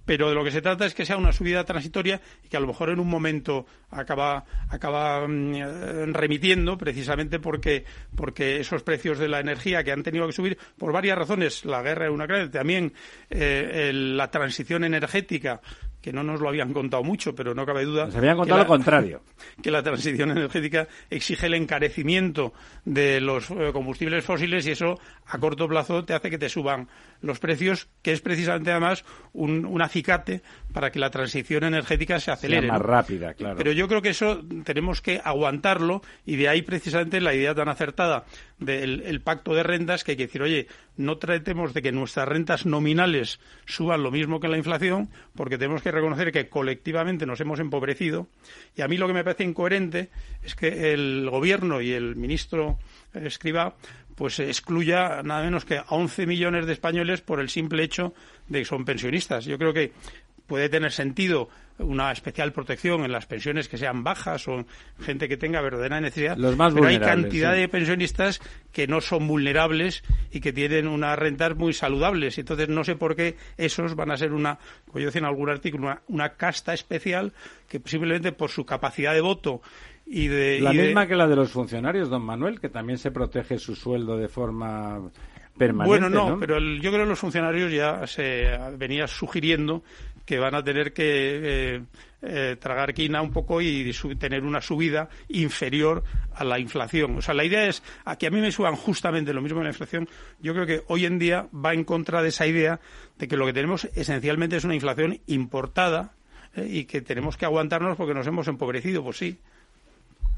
pero de lo que se trata es que sea una subida transitoria y que a lo mejor en un momento acaba, acaba mm, remitiendo precisamente porque, porque esos precios de la energía que han tenido que subir por varias razones, la guerra en Ucrania, también eh, la transición energética que no nos lo habían contado mucho, pero no cabe duda. Nos habían contado lo contrario. Que la transición energética exige el encarecimiento de los eh, combustibles fósiles y eso a corto plazo te hace que te suban los precios, que es precisamente además un, acicate para que la transición energética se acelere. más rápida, claro. Pero yo creo que eso tenemos que aguantarlo y de ahí precisamente la idea tan acertada del pacto de rentas, que hay que decir, oye, no tratemos de que nuestras rentas nominales suban lo mismo que la inflación, porque tenemos que reconocer que colectivamente nos hemos empobrecido. Y a mí lo que me parece incoherente es que el gobierno y el ministro Escriba pues excluya nada menos que a 11 millones de españoles por el simple hecho de que son pensionistas. Yo creo que puede tener sentido una especial protección en las pensiones que sean bajas o gente que tenga verdadera necesidad. pero hay cantidad de pensionistas que no son vulnerables y que tienen unas rentas muy saludables. Entonces no sé por qué esos van a ser una, como yo decía en algún artículo, una, una casta especial que simplemente por su capacidad de voto y de, la misma que la de los funcionarios, don Manuel, que también se protege su sueldo de forma permanente. Bueno, no, pero yo creo que los funcionarios ya se venía sugiriendo que van a tener que eh, eh, tragar quina un poco y tener una subida inferior a la inflación. O sea, la idea es a que a mí me suban justamente lo mismo que la inflación. Yo creo que hoy en día va en contra de esa idea de que lo que tenemos esencialmente es una inflación importada eh, y que tenemos que aguantarnos porque nos hemos empobrecido. Pues sí,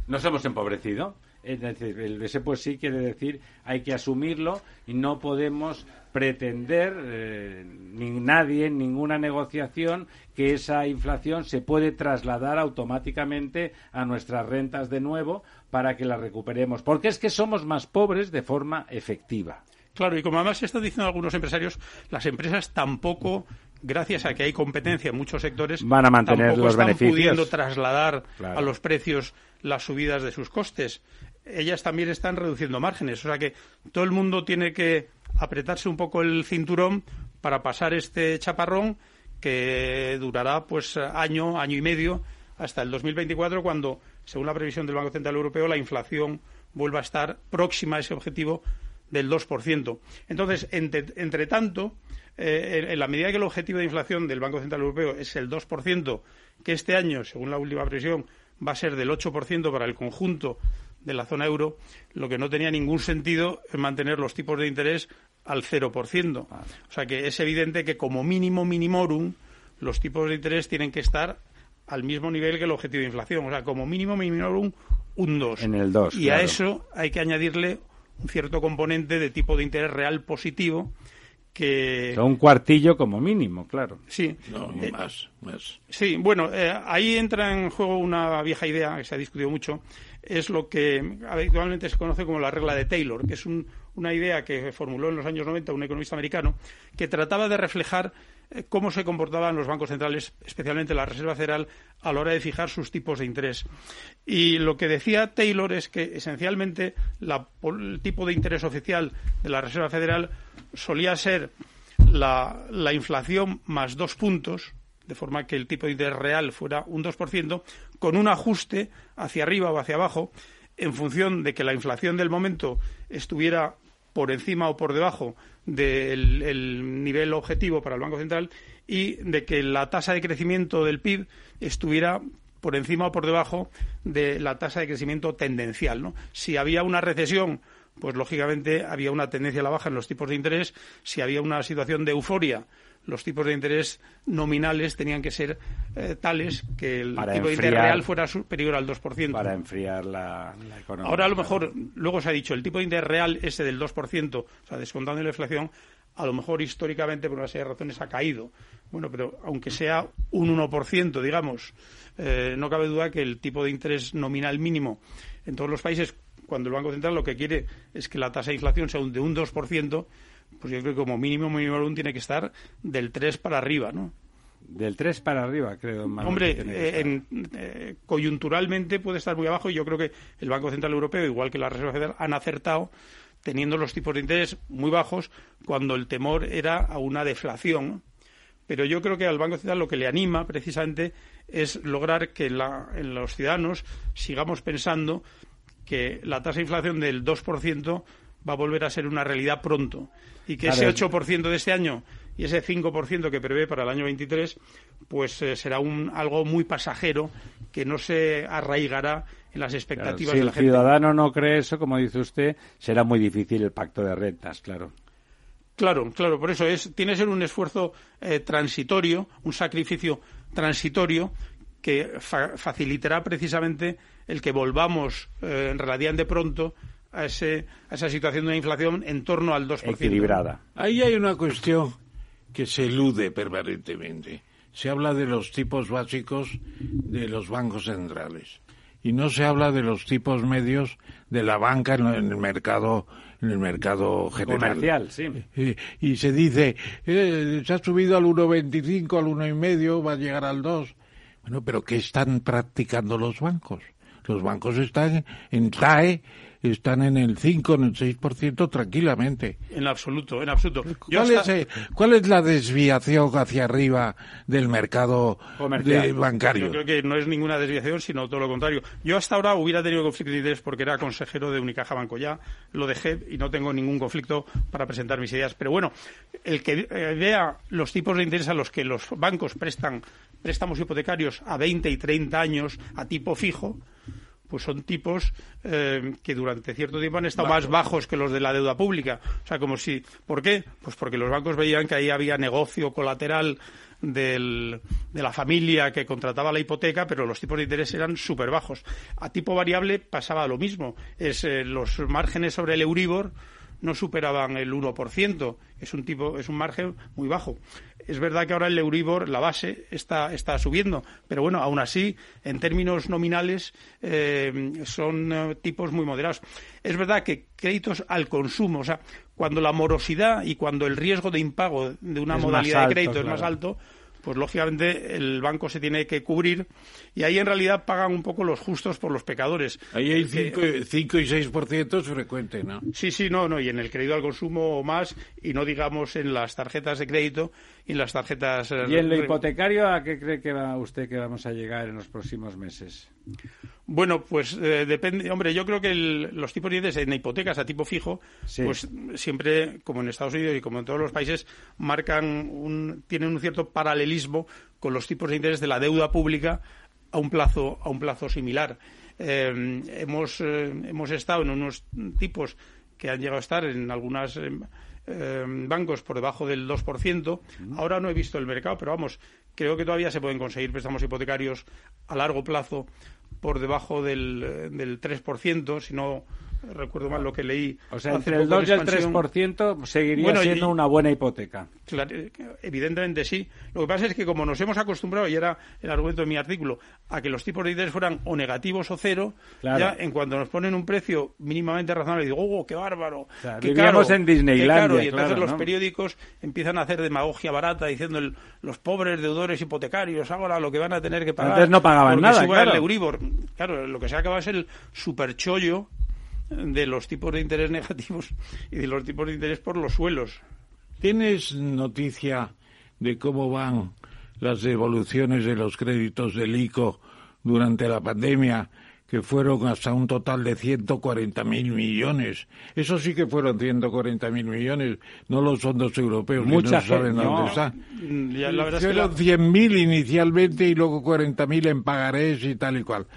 nos hemos empobrecido. Es decir, el ese pues sí quiere decir hay que asumirlo y no podemos pretender eh, ni nadie en ninguna negociación que esa inflación se puede trasladar automáticamente a nuestras rentas de nuevo para que la recuperemos, porque es que somos más pobres de forma efectiva. Claro, y como además se está diciendo algunos empresarios, las empresas tampoco gracias a que hay competencia en muchos sectores, van a mantener los están beneficios. pudiendo trasladar a los precios las subidas de sus costes. Ellas también están reduciendo márgenes. O sea que todo el mundo tiene que apretarse un poco el cinturón para pasar este chaparrón que durará pues año, año y medio hasta el 2024 cuando, según la previsión del Banco Central Europeo, la inflación vuelva a estar próxima a ese objetivo del 2%. Entonces, entre, tanto, eh, en la medida que el objetivo de inflación del Banco Central Europeo es el 2%, que este año, según la última previsión, va a ser del 8% para el conjunto de la zona euro, lo que no tenía ningún sentido es mantener los tipos de interés al 0%. O sea que es evidente que como mínimo minimorum los tipos de interés tienen que estar al mismo nivel que el objetivo de inflación. O sea, como mínimo minimorum un 2. En el 2. Y a eso hay que añadirle un cierto componente de tipo de interés real positivo que... un cuartillo como mínimo, claro. Sí. No, eh, más, más. Sí, bueno, eh, ahí entra en juego una vieja idea que se ha discutido mucho, es lo que habitualmente se conoce como la regla de Taylor, que es una idea que formuló en los años 90 un economista americano, que trataba de reflejar eh, cómo se comportaban los bancos centrales, especialmente la Reserva Federal, a la hora de fijar sus tipos de interés. Y lo que decía Taylor es que esencialmente el tipo de interés oficial de la Reserva Federal solía ser la, la inflación más dos puntos, de forma que el tipo de interés real fuera un 2%, con un ajuste hacia arriba o hacia abajo en función de que la inflación del momento estuviera por encima o por debajo del nivel objetivo para el Banco Central y de que la tasa de crecimiento del PIB estuviera por encima o por debajo de la tasa de crecimiento tendencial. Si había una recesión, pues lógicamente había una tendencia a la baja en los tipos de interés. Si había una situación de euforia, los tipos de interés nominales tenían que ser eh, tales que el tipo de interés real fuera superior al 2%. Para enfriar la, economía. Ahora, a lo mejor, luego se ha dicho, el tipo de interés real, ese del 2%, o sea, descontando la inflación, a lo mejor históricamente, por una serie de razones, ha caído. Bueno, pero aunque sea un 1%, digamos, eh, no cabe duda que el tipo de interés nominal mínimo en todos los países, cuando el Banco Central lo que quiere es que la tasa de inflación sea de un 2%, pues yo creo que como mínimo, mínimo tiene que estar del 3 para arriba, ¿no? Del 3 para arriba, creo. Hombre, eh, eh, coyunturalmente puede estar muy abajo y yo creo que el Banco Central Europeo, igual que la Reserva Federal, han acertado teniendo los tipos de interés muy bajos cuando el temor era a una deflación. Pero yo creo que al Banco Central lo que le anima precisamente es lograr que en los ciudadanos sigamos pensando que la tasa de inflación del 2% va a volver a ser una realidad pronto y que ese 8% de este año y ese 5% que prevé para el año 23 pues eh, será un, algo muy pasajero que no se arraigará en las expectativas de la gente. Si el ciudadano no cree eso, como dice usted, será muy difícil el pacto de rentas, claro. Claro, claro, por eso es, tiene que ser un esfuerzo eh, transitorio, un sacrificio transitorio que facilitará precisamente el que volvamos eh, relativamente pronto a, ese, a esa situación de una inflación en torno al 2%. Equilibrada. Ahí hay una cuestión que se elude permanentemente. Se habla de los tipos básicos de los bancos centrales y no se habla de los tipos medios de la banca en el mercado en el mercado general. Comercial, sí. Y, se dice, eh, se ha subido al 1,25, al 1,5, va a llegar al 2. Bueno, pero ¿qué están practicando los bancos? Los bancos están en TAE están en el 5, en el 6% tranquilamente. En absoluto, en absoluto. ¿Cuál, es, eh, ¿Cuál es la desviación hacia arriba del mercado bancario? Yo creo que no es ninguna desviación, sino todo lo contrario. Yo hasta ahora hubiera tenido conflicto de interés porque era consejero de Unicaja Banco. Ya lo dejé y no tengo ningún conflicto para presentar mis ideas. Pero bueno, el que eh, vea los tipos de interés a los que los bancos prestan préstamos hipotecarios a 20 y 30 años a tipo fijo, pues son tipos eh, que durante cierto tiempo han estado más bajos que los de la deuda pública. O sea, como si. ¿Por qué? Pues porque los bancos veían que ahí había negocio colateral de la familia que contrataba la hipoteca, pero los tipos de interés eran súper bajos. A tipo variable pasaba lo mismo. Es, eh, los márgenes sobre el Euribor no superaban el 1%. Es un, tipo, es un margen muy bajo. Es verdad que ahora el Euribor, la base, está, está subiendo, pero bueno, aún así, en términos nominales, eh, son eh, tipos muy moderados. Es verdad que créditos al consumo, o sea, cuando la morosidad y cuando el riesgo de impago de una modalidad de crédito es más alto, pues lógicamente el banco se tiene que cubrir y ahí en realidad pagan un poco los justos por los pecadores. Ahí hay 5 y 6% es frecuente, ¿no? Sí, sí, no, no, y en el crédito al consumo más y no digamos en las tarjetas de crédito y en las tarjetas... ¿Y en lo hipotecario a qué cree que va usted que vamos a llegar en los próximos meses? Bueno, pues eh, depende. Hombre, yo creo que los tipos de interés en hipotecas a tipo fijo, pues siempre, como en Estados Unidos y como en todos los países, marcan un, tienen un cierto paralelismo con los tipos de interés de la deuda pública a un plazo, a un plazo similar. Eh, hemos, eh, hemos estado en unos tipos que han llegado a estar en algunos bancos por debajo del 2%. Ahora no he visto el mercado, pero vamos, creo que todavía se pueden conseguir préstamos hipotecarios a largo plazo por debajo del, del 3%, si no recuerdo mal lo que leí. O sea, entre el 2 y el 3% seguiría siendo una buena hipoteca. evidentemente sí. Lo que pasa es que como nos hemos acostumbrado, y era el argumento de mi artículo, a que los tipos de interés fueran o negativos o cero, ya en cuanto nos ponen un precio mínimamente razonable, digo, ¡oh, qué bárbaro! qué caro, en Disneylandia. Y entonces los periódicos empiezan a hacer demagogia barata diciendo los pobres deudores hipotecarios ahora lo que van a tener que pagar. Antes no pagaban nada. Claro. el Euribor. Claro, lo que se acaba es el superchollo de los tipos de interés negativos y de los tipos de interés por los suelos. ¿Tienes noticia de cómo van las devoluciones de los créditos del ICO durante la pandemia, que fueron hasta un total de 140.000 millones? Eso sí que fueron 140.000 millones, no los fondos europeos, Mucha no saben dónde están. Ya, la verdad fueron es que 100.000 inicialmente y luego 40.000 en pagarés y tal y cual.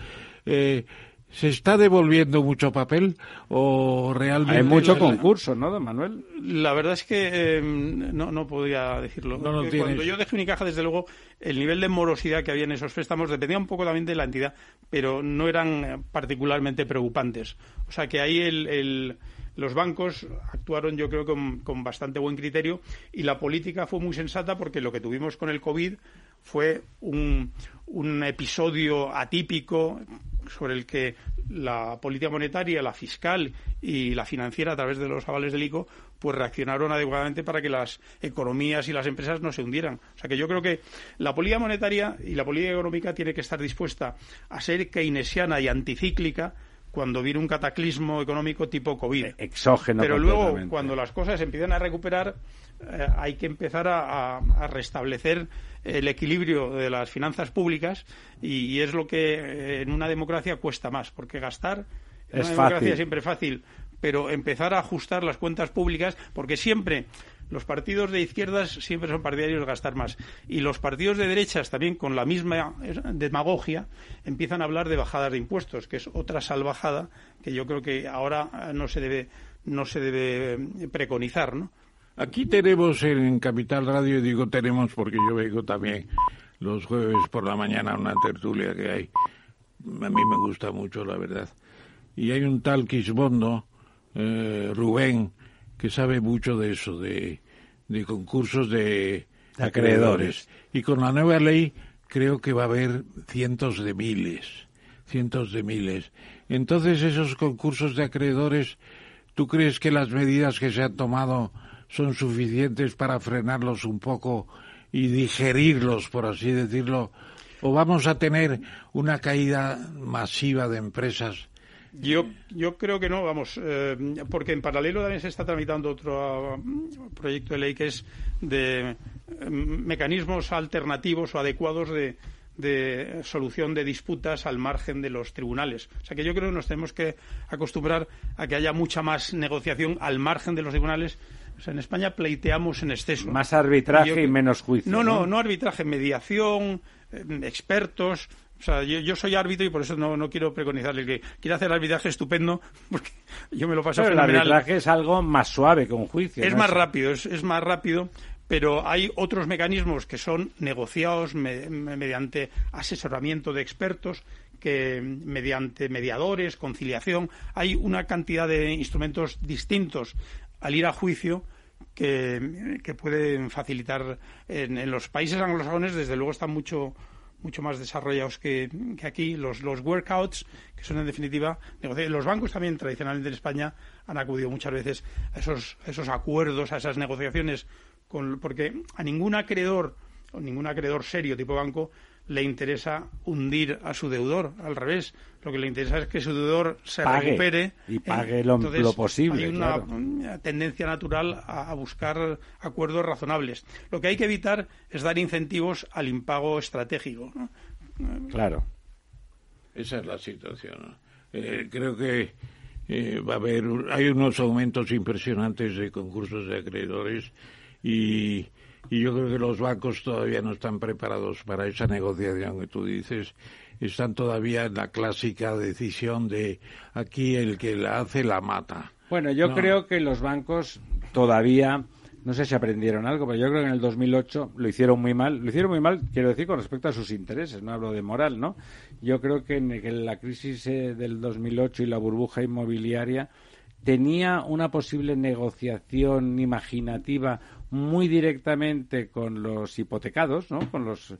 Eh, ¿Se está devolviendo mucho papel o realmente...? Hay mucho concurso, ¿no, don Manuel? La verdad es que em, no, no podía decirlo. No, Cuando yo dejé Unicaja, desde luego, el nivel de morosidad que había en esos préstamos dependía un poco también de la entidad, pero no eran particularmente preocupantes. O sea que ahí el, los bancos actuaron, yo creo, con, con bastante buen criterio y la política fue muy sensata porque lo que tuvimos con el COVID fue un, un episodio atípico sobre el que la política monetaria, la fiscal y la financiera a través de los avales del ICO pues reaccionaron adecuadamente para que las economías y las empresas no se hundieran. O sea que yo creo que la política monetaria y la política económica tiene que estar dispuesta a ser keynesiana y anticíclica cuando viene un cataclismo económico tipo COVID. Exógeno. Pero luego, cuando las cosas empiezan a recuperar, eh, hay que empezar a, restablecer el equilibrio de las finanzas públicas y, es lo que eh, en una democracia cuesta más, porque gastar en es una democracia siempre es fácil, pero empezar a ajustar las cuentas públicas, porque siempre los partidos de izquierdas siempre son partidarios de gastar más. Y los partidos de derechas también, con la misma demagogia, empiezan a hablar de bajadas de impuestos, que es otra salvajada que yo creo que ahora no se debe, no se debe preconizar, ¿no? Aquí tenemos en Capital Radio, digo tenemos porque yo vengo también los jueves por la mañana una tertulia que hay. A mí me gusta mucho, la verdad. Y hay un tal Quismondo eh, Rubén, que sabe mucho de eso, de, de concursos de acreedores. Y con la nueva ley creo que va a haber cientos de miles, cientos de miles. Entonces esos concursos de acreedores, ¿tú crees que las medidas que se han tomado son suficientes para frenarlos un poco y digerirlos, por así decirlo? ¿O vamos a tener una caída masiva de empresas? Yo, yo creo que no, vamos, eh, porque en paralelo también se está tramitando otro mm, proyecto de ley que es de mm, mecanismos alternativos o adecuados de, de solución de disputas al margen de los tribunales. O sea que yo creo que nos tenemos que acostumbrar a que haya mucha más negociación al margen de los tribunales en España pleiteamos en exceso. Más arbitraje y, menos juicio. No, no, no, arbitraje, mediación, eh, expertos. O sea, yo, soy árbitro y por eso no, quiero preconizarle que quiera hacer arbitraje estupendo, porque yo me lo paso pero El arbitraje es algo más suave que un juicio. Es más rápido, es, más rápido, pero hay otros mecanismos que son negociados mediante asesoramiento de expertos que mediante mediadores, conciliación, hay una cantidad de instrumentos distintos al ir a juicio que, pueden facilitar en, los países anglosajones desde luego están mucho mucho más desarrollados que, aquí. Los, los workouts que son en definitiva los bancos también tradicionalmente en España han acudido muchas veces a esos, esos acuerdos a esas negociaciones con, porque a ningún acreedor o ningún acreedor serio tipo banco le interesa hundir a su deudor. Al revés, lo que le interesa es que su deudor se recupere. Y pague lo, posible. Hay una tendencia natural a, buscar acuerdos razonables. Lo que hay que evitar es dar incentivos al impago estratégico. Claro. Esa es la situación. Eh, creo que eh, va a haber. Hay unos aumentos impresionantes de concursos de acreedores y y yo creo que los bancos todavía no están preparados para esa negociación que tú dices. Están todavía en la clásica decisión de aquí el que la hace la mata. Bueno, yo creo que los bancos todavía no sé si aprendieron algo, pero yo creo que en el 2008 lo hicieron muy mal. Lo hicieron muy mal, quiero decir, con respecto a sus intereses, no hablo de moral, ¿no? Yo creo que en la crisis eh, del 2008 y la burbuja inmobiliaria tenía una posible negociación imaginativa muy directamente con los hipotecados, ¿no? Con los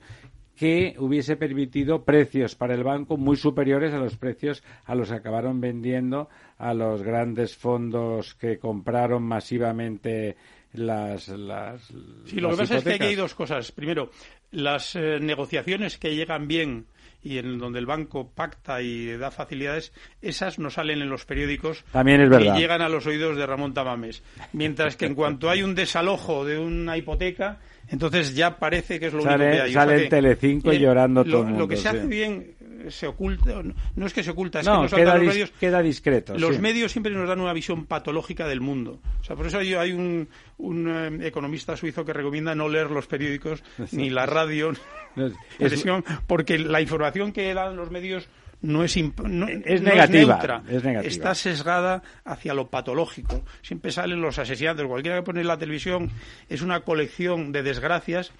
que hubiese permitido precios para el banco muy superiores a los precios a los que acabaron vendiendo a los grandes fondos que compraron masivamente las, las Sí, lo que pasa es que aquí hay dos cosas. Primero, las eh, negociaciones que llegan bien y en donde el banco pacta y da facilidades, esas no salen en los periódicos También es verdad. y llegan a los oídos de Ramón Tamames. Mientras que en cuanto hay un desalojo de una hipoteca, entonces ya parece que es lo único que hay. Sale el Telecinco llorando todo el mundo, Lo que se hace bien se oculta, no es que se oculta, es que no queda, los medios. Queda discreto. Los medios siempre nos dan una visión patológica del mundo. O sea, por eso hay, hay un, un eh, economista suizo que recomienda no leer los periódicos ni la radio, porque la información que dan los medios no es, es, negativa, está sesgada hacia lo patológico. Siempre salen los asesinatos. Cualquiera que pone en la televisión es una colección de desgracias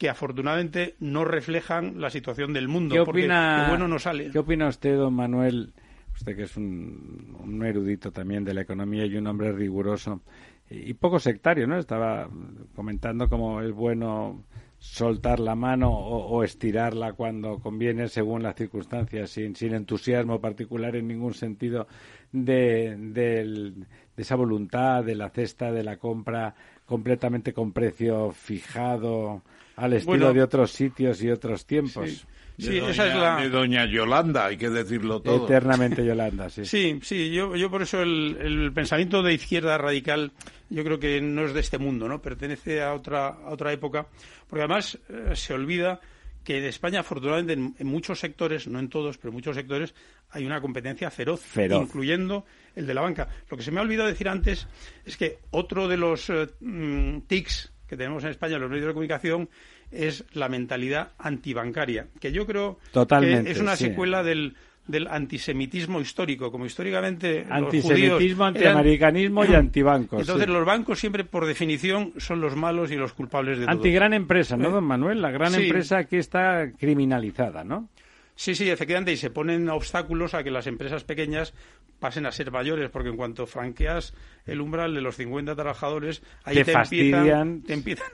que afortunadamente no reflejan la situación del mundo, ¿Qué porque lo bueno no sale. ¿Qué opina usted, don Manuel? Usted que es un, erudito también de la economía y un hombre riguroso y, poco sectario, ¿no? Estaba comentando cómo es bueno soltar la mano o, estirarla cuando conviene según las circunstancias, sin, sin entusiasmo particular en ningún sentido de, de, esa voluntad de la cesta de la compra completamente con precio fijado al estilo de otros sitios y otros tiempos. Sí. esa es la... De doña Yolanda, hay que decirlo todo. Eternamente Yolanda, sí. Sí, sí, yo, yo por eso el, pensamiento de izquierda radical yo creo que no es de este mundo, ¿no? Pertenece a otra, a otra época, porque además eh, se olvida que en España, afortunadamente, en, muchos sectores, no en todos, pero en muchos sectores, hay una competencia feroz, incluyendo el de la banca. Lo que se me ha olvidado decir antes es que otro de los eh, mm, tics que tenemos en España en los medios de comunicación es la mentalidad antibancaria, que yo creo que es una secuela del, del antisemitismo histórico, como históricamente antisemitismo, antiamericanismo y antibancos. Entonces los bancos siempre, por definición, son los malos y los culpables de todo. Antigran empresa, ¿no, don Manuel? La gran empresa que está criminalizada, ¿no? Sí, sí, efectivamente, y se ponen obstáculos a que las empresas pequeñas pasen a ser mayores, porque en cuanto franqueas el umbral de los 50 trabajadores, ahí te, empiezan, te empiezan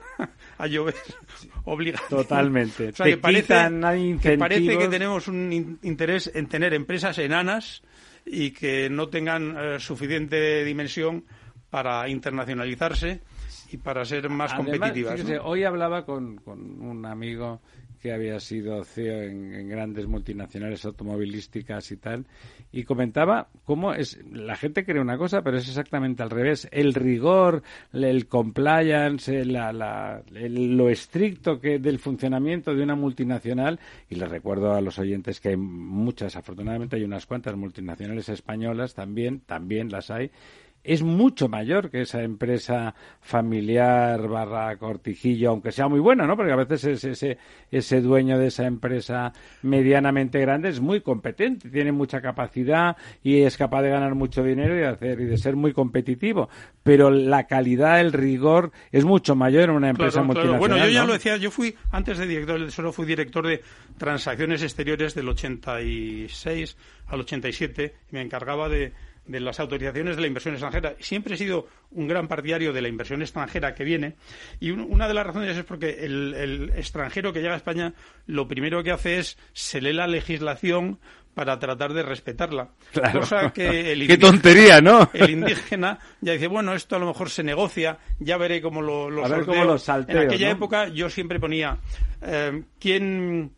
a llover obligados. Totalmente. o sea, que, parece, que parece que tenemos un interés en tener empresas enanas y que no tengan eh, suficiente dimensión para internacionalizarse y para ser más competitivas. Hoy hablaba con, con un amigo que había sido CEO en, grandes multinacionales automovilísticas y tal, y comentaba cómo es, la gente cree una cosa, pero es exactamente al revés. El rigor, el compliance, la, lo estricto que del funcionamiento de una multinacional, y les recuerdo a los oyentes que hay muchas, afortunadamente hay unas cuantas multinacionales españolas también, también las hay, es mucho mayor que esa empresa familiar barra cortijillo, aunque sea muy buena, ¿no? Porque a veces ese, ese dueño de esa empresa medianamente grande es muy competente, tiene mucha capacidad y es capaz de ganar mucho dinero y de, hacer, y de ser muy competitivo. Pero la calidad, el rigor es mucho mayor en una empresa multinacional. Bueno, yo ya lo decía, yo fui, antes de director del Tesoro, fui director de transacciones exteriores del 86 al 87 y me encargaba de de las autorizaciones de la inversión extranjera. Siempre he sido un gran partidario de la inversión extranjera que viene y una de las razones es porque el, extranjero que llega a España lo primero que hace es se lee la legislación para tratar de respetarla. Cosa que el Qué tontería, ¿no? El indígena ya dice, bueno, esto a lo mejor se negocia, ya veré cómo lo, lo En aquella época yo siempre ponía, eh, ¿quién,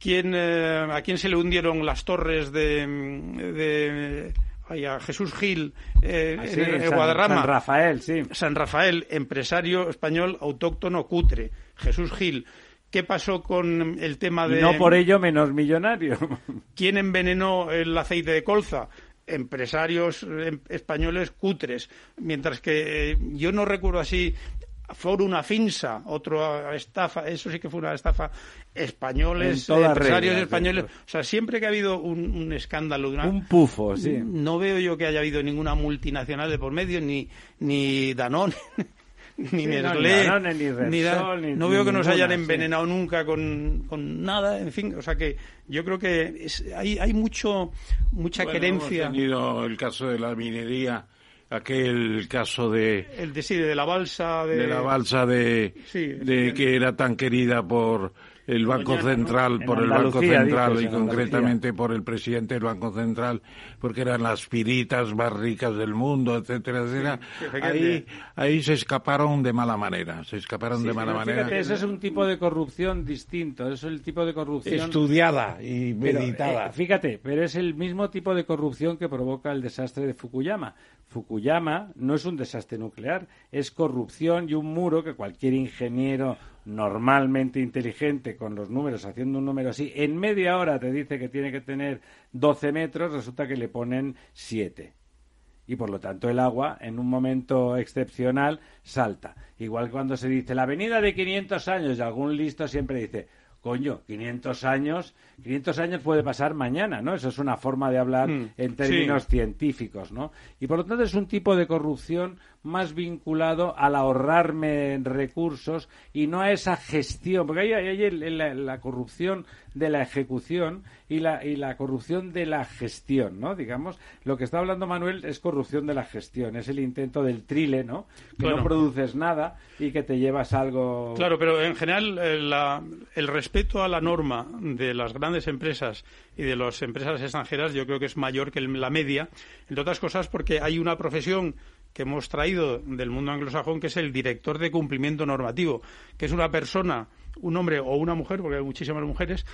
quién, eh, ¿a quién se le hundieron las torres de a Jesús Gil eh, ah, en, Guadarrama. San Rafael, sí. San Rafael, empresario español autóctono cutre. Jesús Gil. ¿Qué pasó con el tema de... no por ello menos millonario. ¿Quién envenenó el aceite de colza? empresarios em, españoles cutres, mientras que eh, yo no recuerdo así una Finsa, otra estafa, eso sí que fue una estafa, españoles, empresarios españoles. O sea, siempre que ha habido un, escándalo. un pufo, sí. No veo yo que haya habido ninguna multinacional de por medio, ni, ni Danone. ni Nestlé, ni, no veo que nos hayan envenenado nunca con, nada, en fin, o sea que yo creo que hay, hay mucho mucha querencia. Hemos tenido el caso de la minería aquel caso de el de, sí, de la balsa de, la balsa de, de que era tan querida por el Banco Central, por el Banco Central y concretamente por el presidente del Banco Central, porque eran las piritas más ricas del mundo, etcétera, etcétera. ahí, ahí se escaparon de mala manera, se escaparon de mala manera. Fíjate, ese es un tipo de corrupción distinto, es el tipo de corrupción estudiada y meditada. Eh, fíjate, pero es el mismo tipo de corrupción que provoca el desastre de Fukuyama. Fukuyama no es un desastre nuclear, es corrupción y un muro que cualquier ingeniero normalmente inteligente con los números, haciendo un número así, en media hora te dice que tiene que tener 12 metros, resulta que le ponen 7. Y por lo tanto el agua, en un momento excepcional, salta. Igual cuando se dice la avenida de 500 años y algún listo siempre dice, coño, 500 años, 500 años puede pasar mañana, ¿no? Eso es una forma de hablar mm, en términos científicos, ¿no? Y por lo tanto es un tipo de corrupción más vinculado al ahorrarme recursos y no a esa gestión, porque hay, hay la, corrupción de la ejecución y la, y la corrupción de la gestión, ¿no? Digamos, lo que está hablando Manuel es corrupción de la gestión, es el intento del trile, ¿no? Que no produces nada y que te llevas algo. Claro, pero en general eh, el respeto a la norma de las grandes empresas y de las empresas extranjeras yo creo que es mayor que la media, entre otras cosas porque hay una profesión que hemos traído del mundo anglosajón, que es el director de cumplimiento normativo, que es una persona, un hombre o una mujer, porque hay muchísimas mujeres,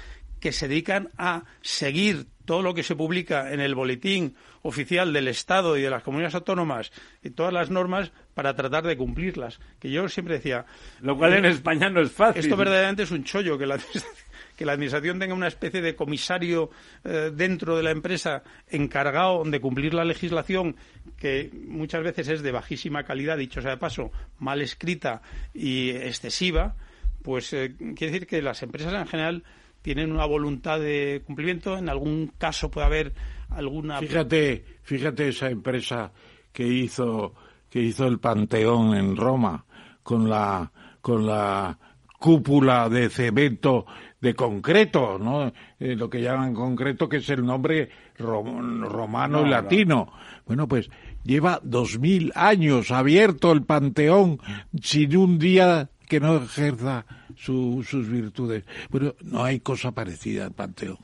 que se dedican a seguir todo lo que se publica en el boletín oficial del Estado y de las comunidades autónomas y todas las normas para tratar de cumplirlas. Que yo siempre decía. Lo cual en España no es fácil. Esto verdaderamente es un chollo que la que la Administración tenga una especie de comisario eh, dentro de la empresa encargado de cumplir la legislación, que muchas veces es de bajísima calidad, dicho sea de paso, mal escrita y excesiva, pues eh, quiere decir que las empresas en general tienen una voluntad de cumplimiento. En algún caso puede haber alguna. Fíjate, fíjate esa empresa que hizo que hizo el Panteón en Roma con la con la cúpula de cemento de concreto, ¿no? Eh, lo que llaman concreto, que es el nombre romano y latino. Bueno, pues lleva dos mil años abierto el Panteón sin un día que no ejerza sus virtudes. Bueno, no hay cosa parecida al Panteón.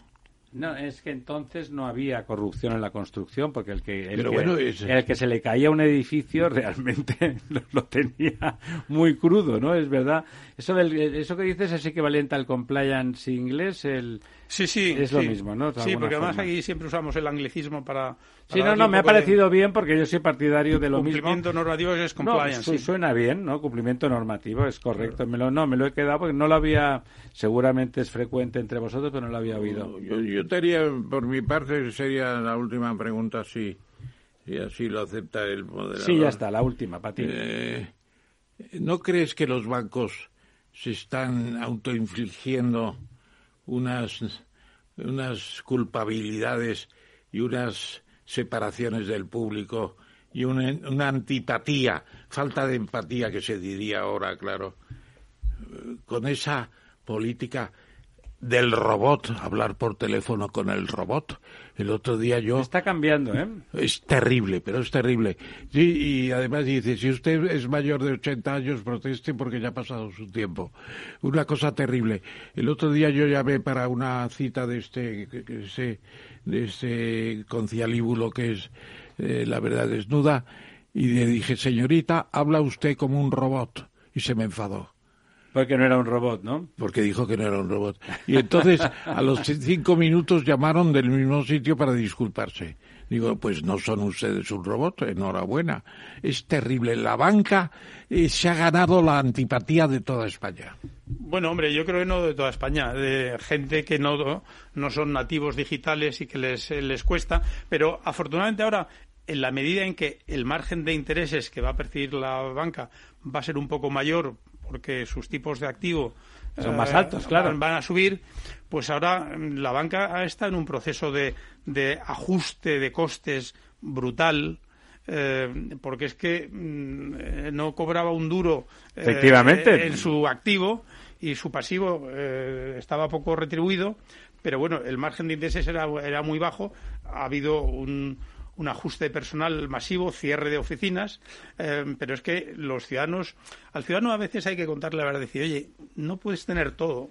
No, es que entonces no había corrupción en la construcción, porque el que, el, que, se le caía un edificio realmente lo, tenía muy crudo, ¿no? Es verdad. Eso, eso que dices es equivalente al compliance inglés, el, Sí, sí. Es lo mismo, ¿no? sí, porque además aquí siempre usamos el anglicismo para. sí, no, no, me ha parecido bien porque yo soy partidario de lo mismo. Cumplimiento normativo es compliance. No, suena bien, ¿no? Cumplimiento normativo es correcto. Me lo, no, me lo he quedado porque no lo había. Seguramente es frecuente entre vosotros, pero no lo había oído. Yo, yo tenía, por mi parte, sería la última pregunta, si, si así lo acepta el moderador. Sí, ya está, la última, para ti. Eh, ¿No crees que los bancos se están autoinfligiendo unas, unas culpabilidades y unas separaciones del público y una, una, antipatía, falta de empatía que se diría ahora, claro, con esa política del robot, hablar por teléfono con el robot. El otro día yo... Está cambiando, ¿eh? Es terrible, pero es terrible. y además dice, si usted es mayor de 80 años, proteste porque ya ha pasado su tiempo. Una cosa terrible. El otro día yo llamé para una cita de este, de este concialíbulo que es eh, la verdad desnuda, y le dije, señorita, habla usted como un robot. Y se me enfadó. Porque no era un robot, ¿no? Porque dijo que no era un robot. Y entonces a los cinco minutos llamaron del mismo sitio para disculparse. Digo, pues no son ustedes un robot, enhorabuena. Es terrible. La banca eh, se ha ganado la antipatía de toda España. Bueno, hombre, yo creo que no de toda España, de gente que no, no son nativos digitales y que les, les cuesta, pero afortunadamente ahora en la medida en que el margen de intereses que va a percibir la banca va a ser un poco mayor porque sus tipos de activo son más altos, claro. Van, a subir, pues ahora mm, la banca está en un proceso de, de ajuste de costes brutal. Eh, porque es que mm, eh, no cobraba un duro eh, Efectivamente. en su activo y su pasivo estaba poco retribuido, pero bueno, el margen de intereses era, era muy bajo. Ha habido un, un ajuste personal masivo, cierre de oficinas, eh, pero es que los ciudadanos, al ciudadano a veces hay que contarle la verdad, decir, oye, no puedes tener todo.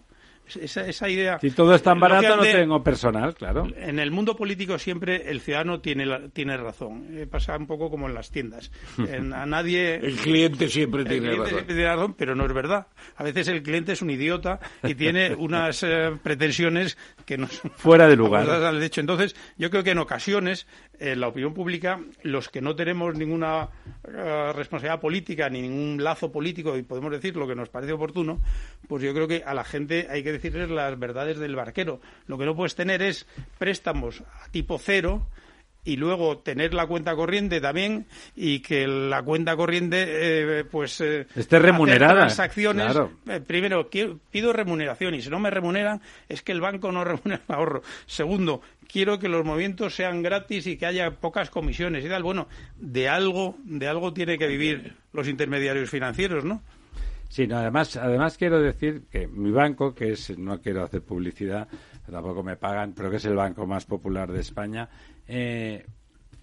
Esa, esa, idea. Si todo es tan barato, no tengo personal, claro. En el mundo político siempre el ciudadano tiene, tiene razón. Eh, pasa un poco como en las tiendas. a nadie. el cliente siempre tiene razón. pero no es verdad. A veces el cliente es un idiota y tiene unas eh, pretensiones que no son. Fuera de lugar. De hecho, entonces, yo creo que en ocasiones, en la opinión pública, los que no tenemos ninguna eh, responsabilidad política ni ningún lazo político y podemos decir lo que nos parece oportuno, pues yo creo que a la gente hay que decirles las verdades del barquero. Lo que no puedes tener es préstamos a tipo cero y luego tener la cuenta corriente también y que la cuenta corriente eh, pues eh, esté remunerada. transacciones. Eh, primero pido remuneración y si no me remuneran es que el banco no remunera el ahorro. Segundo quiero que los movimientos sean gratis y que haya pocas comisiones y tal. Bueno de algo de algo tiene que vivir los intermediarios financieros no Sí, además, además quiero decir que mi banco, que es, no quiero hacer publicidad, tampoco me pagan, pero que es el banco más popular de España, eh,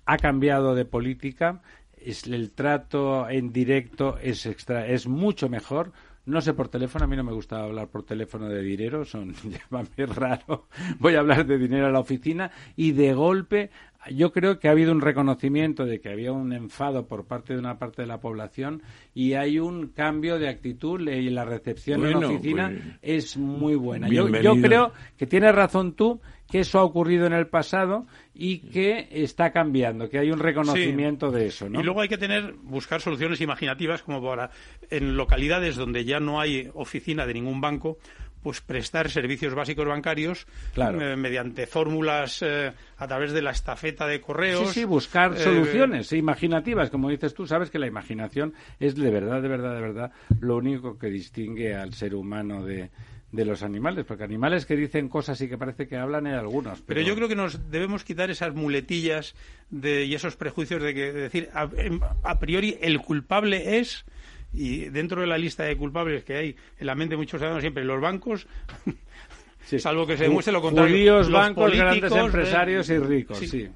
ha cambiado de política, es, el trato en directo es, extra, es mucho mejor, no sé por teléfono, a mí no me gusta hablar por teléfono de dinero, son llámame raro. Voy a hablar de dinero a la oficina y de golpe yo creo que ha habido un reconocimiento de que había un enfado por parte de una parte de la población y hay un cambio de actitud y la recepción en la oficina pues, es muy buena. Yo, creo que tienes razón tú que eso ha ocurrido en el pasado y que está cambiando, que hay un reconocimiento de eso. ¿no? Y luego hay que tener, buscar soluciones imaginativas como para en localidades donde ya no hay oficina de ningún banco, pues prestar servicios básicos bancarios eh, mediante fórmulas eh, a través de la estafeta de correos. Sí, sí, buscar eh, soluciones imaginativas, como dices tú, sabes que la imaginación es de verdad, de verdad, de verdad lo único que distingue al ser humano de, de los animales, porque animales que dicen cosas y que parece que hablan hay algunos. Pero... yo creo que nos debemos quitar esas muletillas de, y esos prejuicios de que decir a priori el culpable es y dentro de la lista de culpables que hay en la mente de muchos ciudadanos siempre los bancos salvo que se demuestre lo contrario judíos bancos grandes empresarios y ricos sí.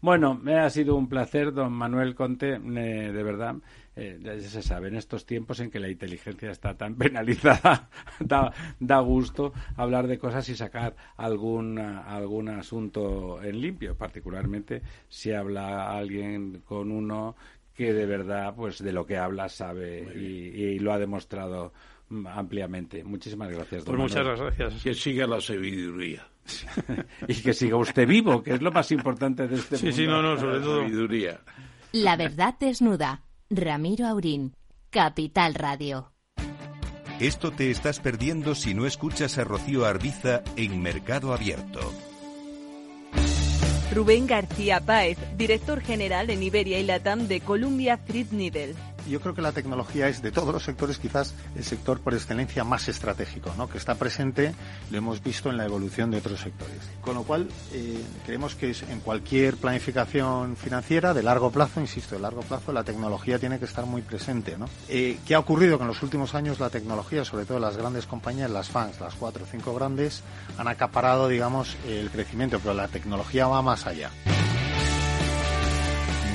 bueno me ha sido un placer don Manuel Conte eh, de verdad eh, ya se sabe, en estos tiempos en que la inteligencia está tan penalizada, da, gusto hablar de cosas y sacar algún, algún asunto en limpio, particularmente si habla alguien con uno que de verdad, pues de lo que habla sabe y, lo ha demostrado ampliamente. Muchísimas gracias. Don pues muchas gracias. Que siga la sabiduría. y que siga usted vivo, que es lo más importante de este sí, Sí, no, no, sobre todo. Sabiduría. La verdad desnuda Ramiro Aurín, Capital Radio. Esto te estás perdiendo si no escuchas a Rocío Arbiza en Mercado Abierto. Rubén García Páez, director general en Iberia y Latam de Columbia Threadneedle yo creo que la tecnología es de todos los sectores quizás el sector por excelencia más estratégico, ¿no? que está presente, lo hemos visto en la evolución de otros sectores. Con lo cual, eh, creemos que en cualquier planificación financiera de largo plazo, insisto, de largo plazo, la tecnología tiene que estar muy presente. ¿no? Eh, ¿Qué ha ocurrido? Que en los últimos años la tecnología, sobre todo las grandes compañías, las fans, las cuatro o cinco grandes, han acaparado, digamos, el crecimiento, pero la tecnología va más allá.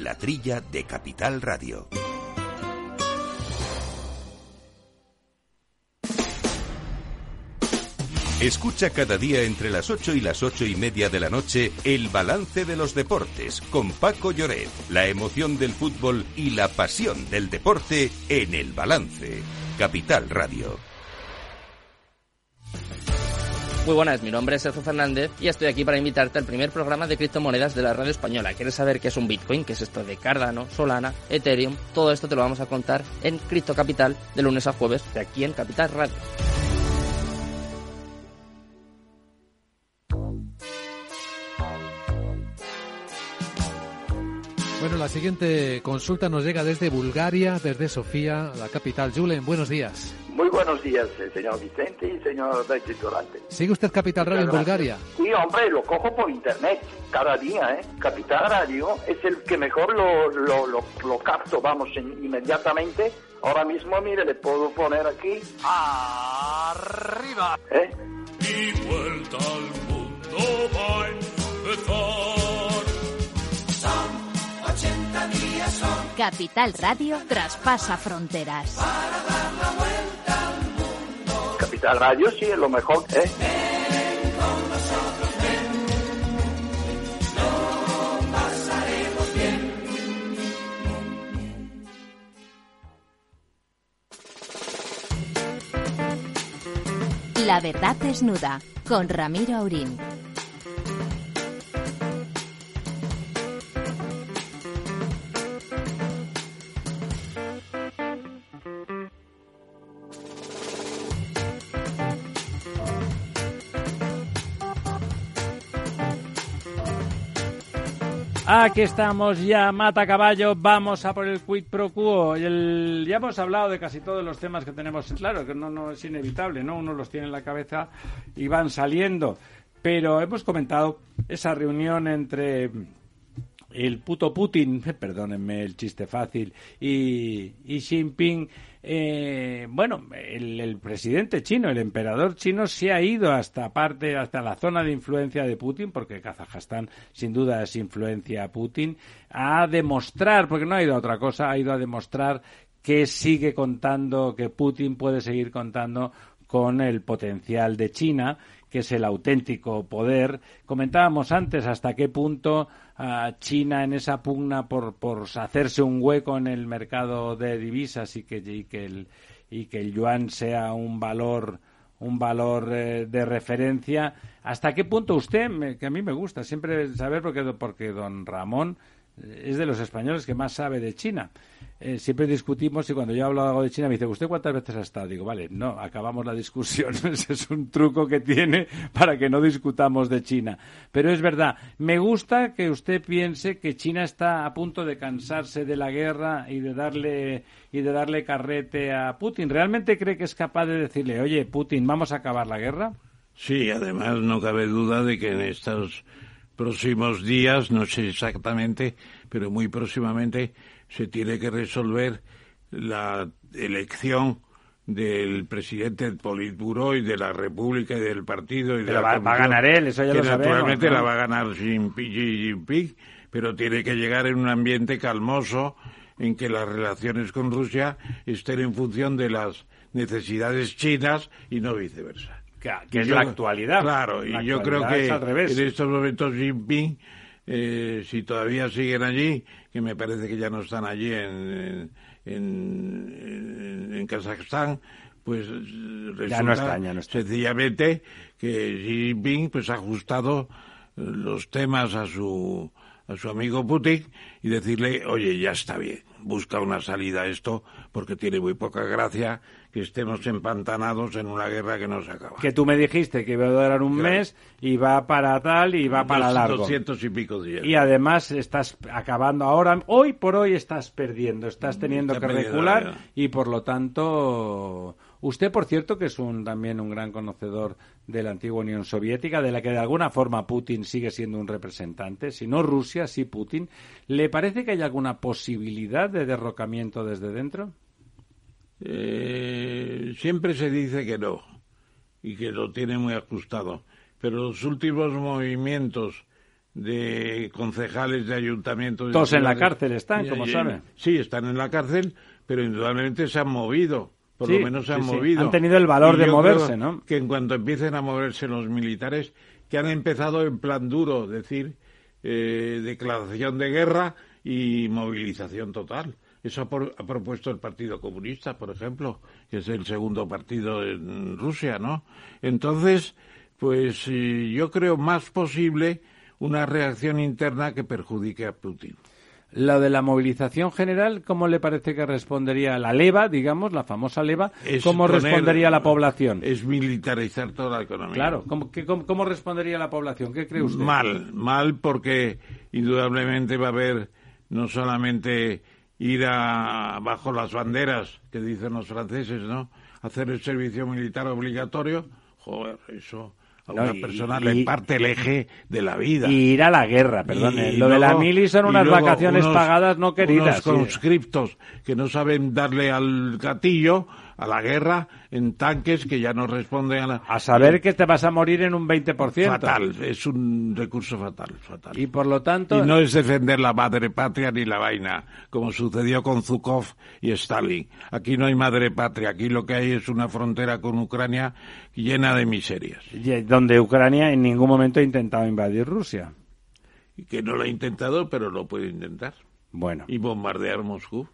la trilla de Capital Radio. Escucha cada día entre las 8 y las ocho y media de la noche el balance de los deportes con Paco Lloret, la emoción del fútbol y la pasión del deporte en el balance. Capital Radio. Muy buenas, mi nombre es Sergio Fernández y estoy aquí para invitarte al primer programa de criptomonedas de la radio española. ¿Quieres saber qué es un Bitcoin? ¿Qué es esto de Cardano, Solana, Ethereum? Todo esto te lo vamos a contar en Cripto Capital de lunes a jueves de aquí en Capital Radio. Bueno, la siguiente consulta nos llega desde Bulgaria, desde Sofía, la capital. Julen, buenos días. Muy buenos días, eh, señor Vicente y señor Durante. ¿Sigue usted Capital Radio en Bulgaria? Sí, hombre, lo cojo por internet cada día, ¿eh? Capital Radio es el que mejor lo, lo, lo, capto, vamos, inmediatamente. Ahora mismo, mire, le puedo poner aquí. ¡Arriba! ¿Eh? Y vuelta al mundo va a empezar. Son 80 días, son. Capital Radio traspasa fronteras. Para dar la vuelta la Radio sí es lo mejor, ¿eh? La verdad desnuda con Ramiro Aurín. Aquí estamos ya, mata caballo, vamos a por el quid pro quo. El, ya hemos hablado de casi todos los temas que tenemos, claro que no, es inevitable, ¿no? Uno los tiene en la cabeza y van saliendo. Pero hemos comentado esa reunión entre el puto Putin, perdónenme el chiste fácil, y, y Xi Jinping eh, bueno, el, presidente chino, el emperador chino, se ha ido hasta parte, hasta la zona de influencia de Putin, porque Kazajstán sin duda es influencia Putin, a demostrar, porque no ha ido a otra cosa, ha ido a demostrar que sigue contando, que Putin puede seguir contando con el potencial de China, que es el auténtico poder. Comentábamos antes hasta qué punto China en esa pugna por, por hacerse un hueco en el mercado de divisas y que, y que, el, y que el yuan sea un valor un valor eh, de referencia. ¿Hasta qué punto usted, que a mí me gusta siempre saber, porque, porque don Ramón es de los españoles que más sabe de China. Eh, siempre discutimos y cuando yo hablo algo de China me dice, ¿usted cuántas veces ha estado? Digo, vale, no, acabamos la discusión. Ese es un truco que tiene para que no discutamos de China. Pero es verdad, me gusta que usted piense que China está a punto de cansarse de la guerra y de darle, y de darle carrete a Putin. ¿Realmente cree que es capaz de decirle, oye, Putin, vamos a acabar la guerra? Sí, además no cabe duda de que en estos próximos días, no sé exactamente, pero muy próximamente, se tiene que resolver la elección del presidente del Politburo y de la República y del partido y de va, a ganar él, eso ya que lo sabemos. Naturalmente la va a ganar Xi Jinping, pero tiene que llegar en un ambiente calmoso en que las relaciones con Rusia estén en función de las necesidades chinas y no viceversa. Que, es la actualidad. Claro, y yo creo que en estos momentos Jinping eh, si todavía siguen allí, que me parece que ya no están allí en, en, en, Kazajstán, pues resulta sencillamente que Xi Jinping pues ha ajustado eh, los temas a su a su amigo Putin y decirle, oye, ya está bien, busca una salida a esto porque tiene muy poca gracia que estemos empantanados en una guerra que no se acaba. Que tú me dijiste que iba a durar un mes y va para tal y va para largo. 200 y pico días. Y además estás acabando ahora, hoy por hoy estás perdiendo, estás teniendo que recular y por lo tanto... Usted, por cierto, que es un, también un gran conocedor de la antigua Unión Soviética, de la que de alguna forma Putin sigue siendo un representante, si no Rusia, sí Putin, ¿le parece que hay alguna posibilidad de derrocamiento desde dentro? Eh, siempre se dice que no y que lo tiene muy ajustado, pero los últimos movimientos de concejales de ayuntamientos... Todos en la cárcel están, como saben. Sí, están en la cárcel, pero indudablemente se han movido. Por lo menos se han movido. Han tenido el valor de moverse, ¿no? Que en cuanto empiecen a moverse los militares, que han empezado en plan duro, decir, eh, declaración de guerra y movilización total. Eso ha, propuesto el Partido Comunista, por ejemplo, que es el segundo partido en Rusia, ¿no? Entonces, pues yo creo más posible una reacción interna que perjudique a Putin. Lo de la movilización general, ¿cómo le parece que respondería la leva, digamos, la famosa leva? ¿Cómo respondería la población? Es militarizar toda la economía. Claro, ¿cómo, cómo respondería la población? ¿Qué cree usted? Mal, mal porque indudablemente va a haber no solamente ir a, bajo las banderas que dicen los franceses, ¿no? Hacer el servicio militar obligatorio, joder, eso a una persona le parte el eje de la vida. Y ir a la guerra, perdón. Lo de la mili son unas vacaciones pagadas no queridas. Unos conscriptos que no saben darle al gatillo a la guerra en tanques que ya no responden a la... A saber que te vas a morir en un 20%. Fatal, es un recurso fatal, fatal. Y por lo tanto... Y no es defender la madre patria ni la vaina, como sucedió con Zukov y Stalin. Aquí no hay madre patria, aquí lo que hay es una frontera con Ucrania llena de miserias. Donde Ucrania en ningún momento ha intentado invadir Rusia. Y que no lo ha intentado, pero lo puede intentar. Bueno. Y bombardear Moscú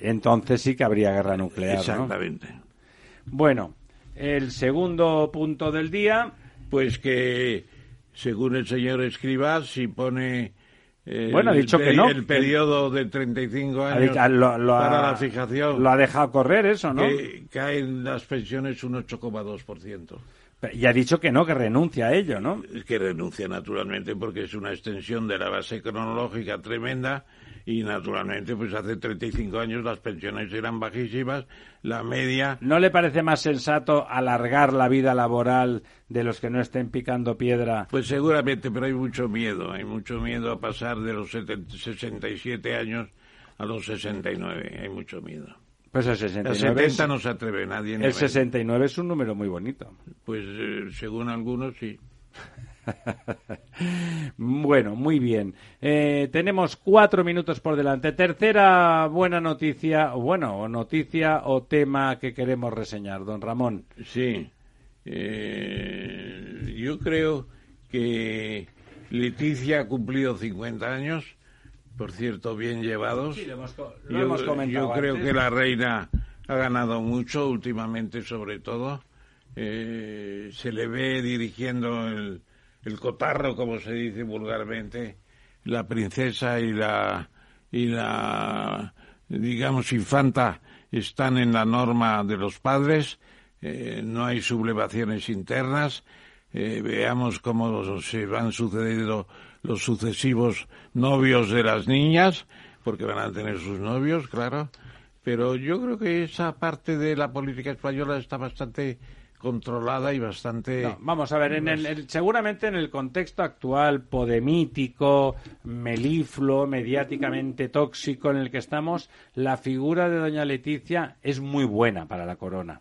entonces sí que habría guerra nuclear. Exactamente. Bueno, el segundo punto del día. Pues que, según el señor Escribá, si pone. bueno, ha dicho que no. El periodo de 35 años para la fijación. Lo ha dejado correr eso, ¿no? Que caen las pensiones un 8,2%. Y ha dicho que no, que renuncia a ello, ¿no? Que renuncia naturalmente porque es una extensión de la base cronológica tremenda y naturalmente pues hace 35 años las pensiones eran bajísimas, la media... ¿No le parece más sensato alargar la vida laboral de los que no estén picando piedra? Pues seguramente, pero hay mucho miedo, hay mucho miedo a pasar de los 67 años a los 69, hay mucho miedo. Pues el 69 el 70 no se atreve nadie. El 69 es un número muy bonito. Pues eh, según algunos sí. bueno, muy bien. Eh, tenemos cuatro minutos por delante. Tercera buena noticia, o bueno, noticia o tema que queremos reseñar, don Ramón. Sí. Eh, yo creo que Leticia ha cumplido 50 años, por cierto, bien llevados. Sí, lo hemos, yo, Yo creo que la reina ha ganado mucho últimamente, sobre todo. Eh, se le ve dirigiendo el, el cotarro, como se dice vulgarmente, la princesa y la y la digamos infanta están en la norma de los padres, eh, no hay sublevaciones internas, eh, veamos cómo se van sucediendo los sucesivos novios de las niñas, porque van a tener sus novios, claro, pero yo creo que esa parte de la política española está bastante controlada y bastante. vamos a ver, en el, seguramente en el contexto actual podemítico, melifluo, mediáticamente tóxico en el que estamos, la figura de doña Leticia es muy buena para la corona.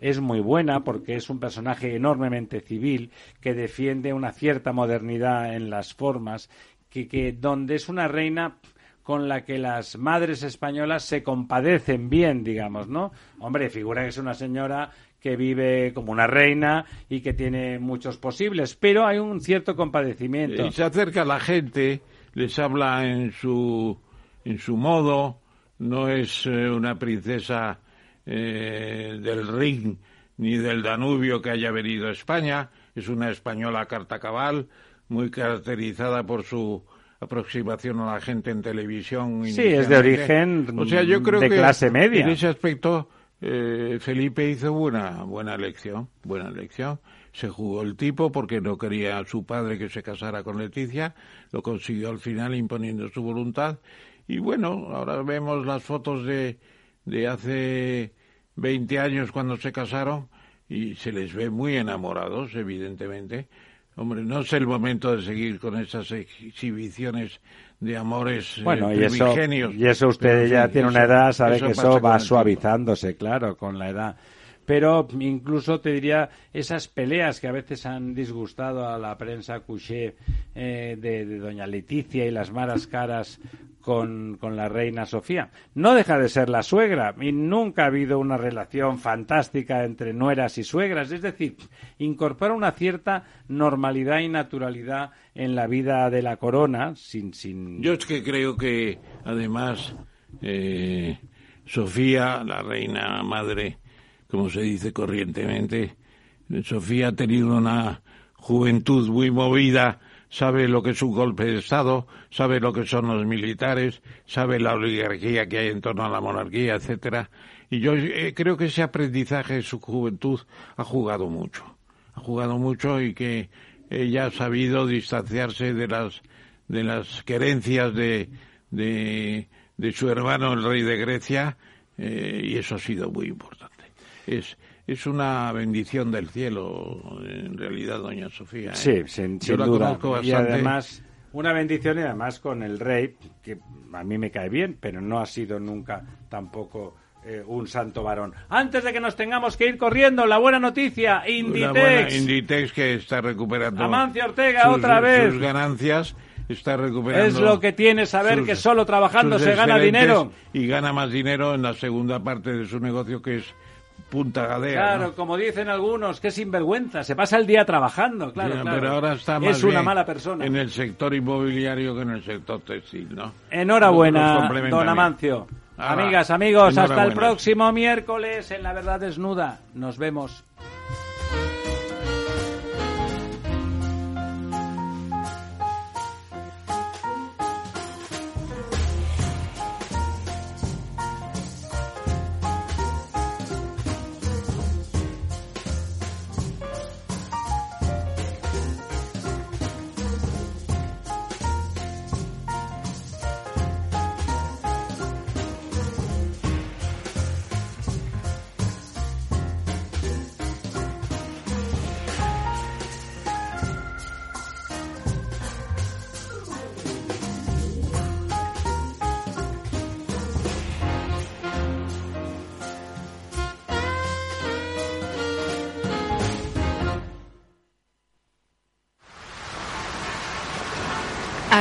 Es muy buena porque es un personaje enormemente civil que defiende una cierta modernidad en las formas, que, que donde es una reina con la que las madres españolas se compadecen bien, digamos, ¿no? Hombre, figura que es una señora que vive como una reina y que tiene muchos posibles, pero hay un cierto compadecimiento. Y se acerca a la gente, les habla en su, en su modo, no es eh, una princesa eh, del Ring ni del Danubio que haya venido a España, es una española carta cabal, muy caracterizada por su aproximación a la gente en televisión. Sí, es de origen o sea, yo creo de clase media. En ese aspecto eh, Felipe hizo una buena elección, buena elección. Se jugó el tipo porque no quería a su padre que se casara con Leticia, lo consiguió al final imponiendo su voluntad. Y bueno, ahora vemos las fotos de, de hace 20 años cuando se casaron y se les ve muy enamorados, evidentemente. Hombre, no es el momento de seguir con esas exhibiciones de amores eh, bueno, y eso, y eso usted ya tiene una edad, sabe que eso va suavizándose, claro, con la edad. Pero incluso te diría esas peleas que a veces han disgustado a la prensa couché eh, de, doña Leticia y las malas caras con, con, la reina Sofía. No deja de ser la suegra y nunca ha habido una relación fantástica entre nueras y suegras. Es decir, incorpora una cierta normalidad y naturalidad en la vida de la corona sin... sin... Yo es que creo que además eh, Sofía, la reina madre, como se dice corrientemente, Sofía ha tenido una juventud muy movida sabe lo que es un golpe de Estado, sabe lo que son los militares, sabe la oligarquía que hay en torno a la monarquía, etcétera. Y yo eh, creo que ese aprendizaje de su juventud ha jugado mucho, ha jugado mucho y que ella ha sabido distanciarse de las de querencias de, de, su hermano el rey de Grecia eh, y eso ha sido muy importante. Es es una bendición del cielo, en realidad, doña Sofía. ¿eh? Sí, sin, duda. Y además, una bendición y además con el rey, que a mí me cae bien, pero no ha sido nunca tampoco eh, un santo varón. Antes de que nos tengamos que ir corriendo, la buena noticia, Inditex. Inditex que está recuperando Amancio Ortega otra vez. sus ganancias está recuperando. Es lo que tiene saber que solo trabajando se gana dinero. Y gana más dinero en la segunda parte de su negocio, que es Claro, como dicen algunos, que sinvergüenza, se pasa el día trabajando, claro, Pero ahora está más es una mala persona. En el sector inmobiliario que en el sector textil, ¿no? Enhorabuena, don Amancio. Amigas, amigos, hasta el próximo miércoles en La Verdad Desnuda. Nos vemos.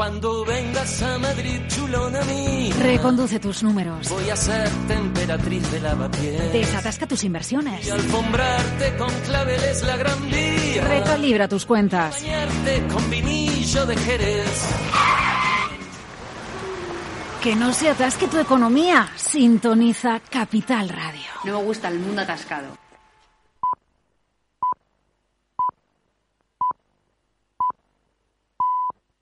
Cuando vengas a Madrid, chulona mía. Reconduce tus números. Voy a ser temperatriz de lavapiés. Desatasca tus inversiones. Y alfombrarte con claveles la gran vía. Recalibra tus cuentas. Bañarte con vinillo de Jerez. Que no se atasque tu economía. Sintoniza Capital Radio. No me gusta el mundo atascado.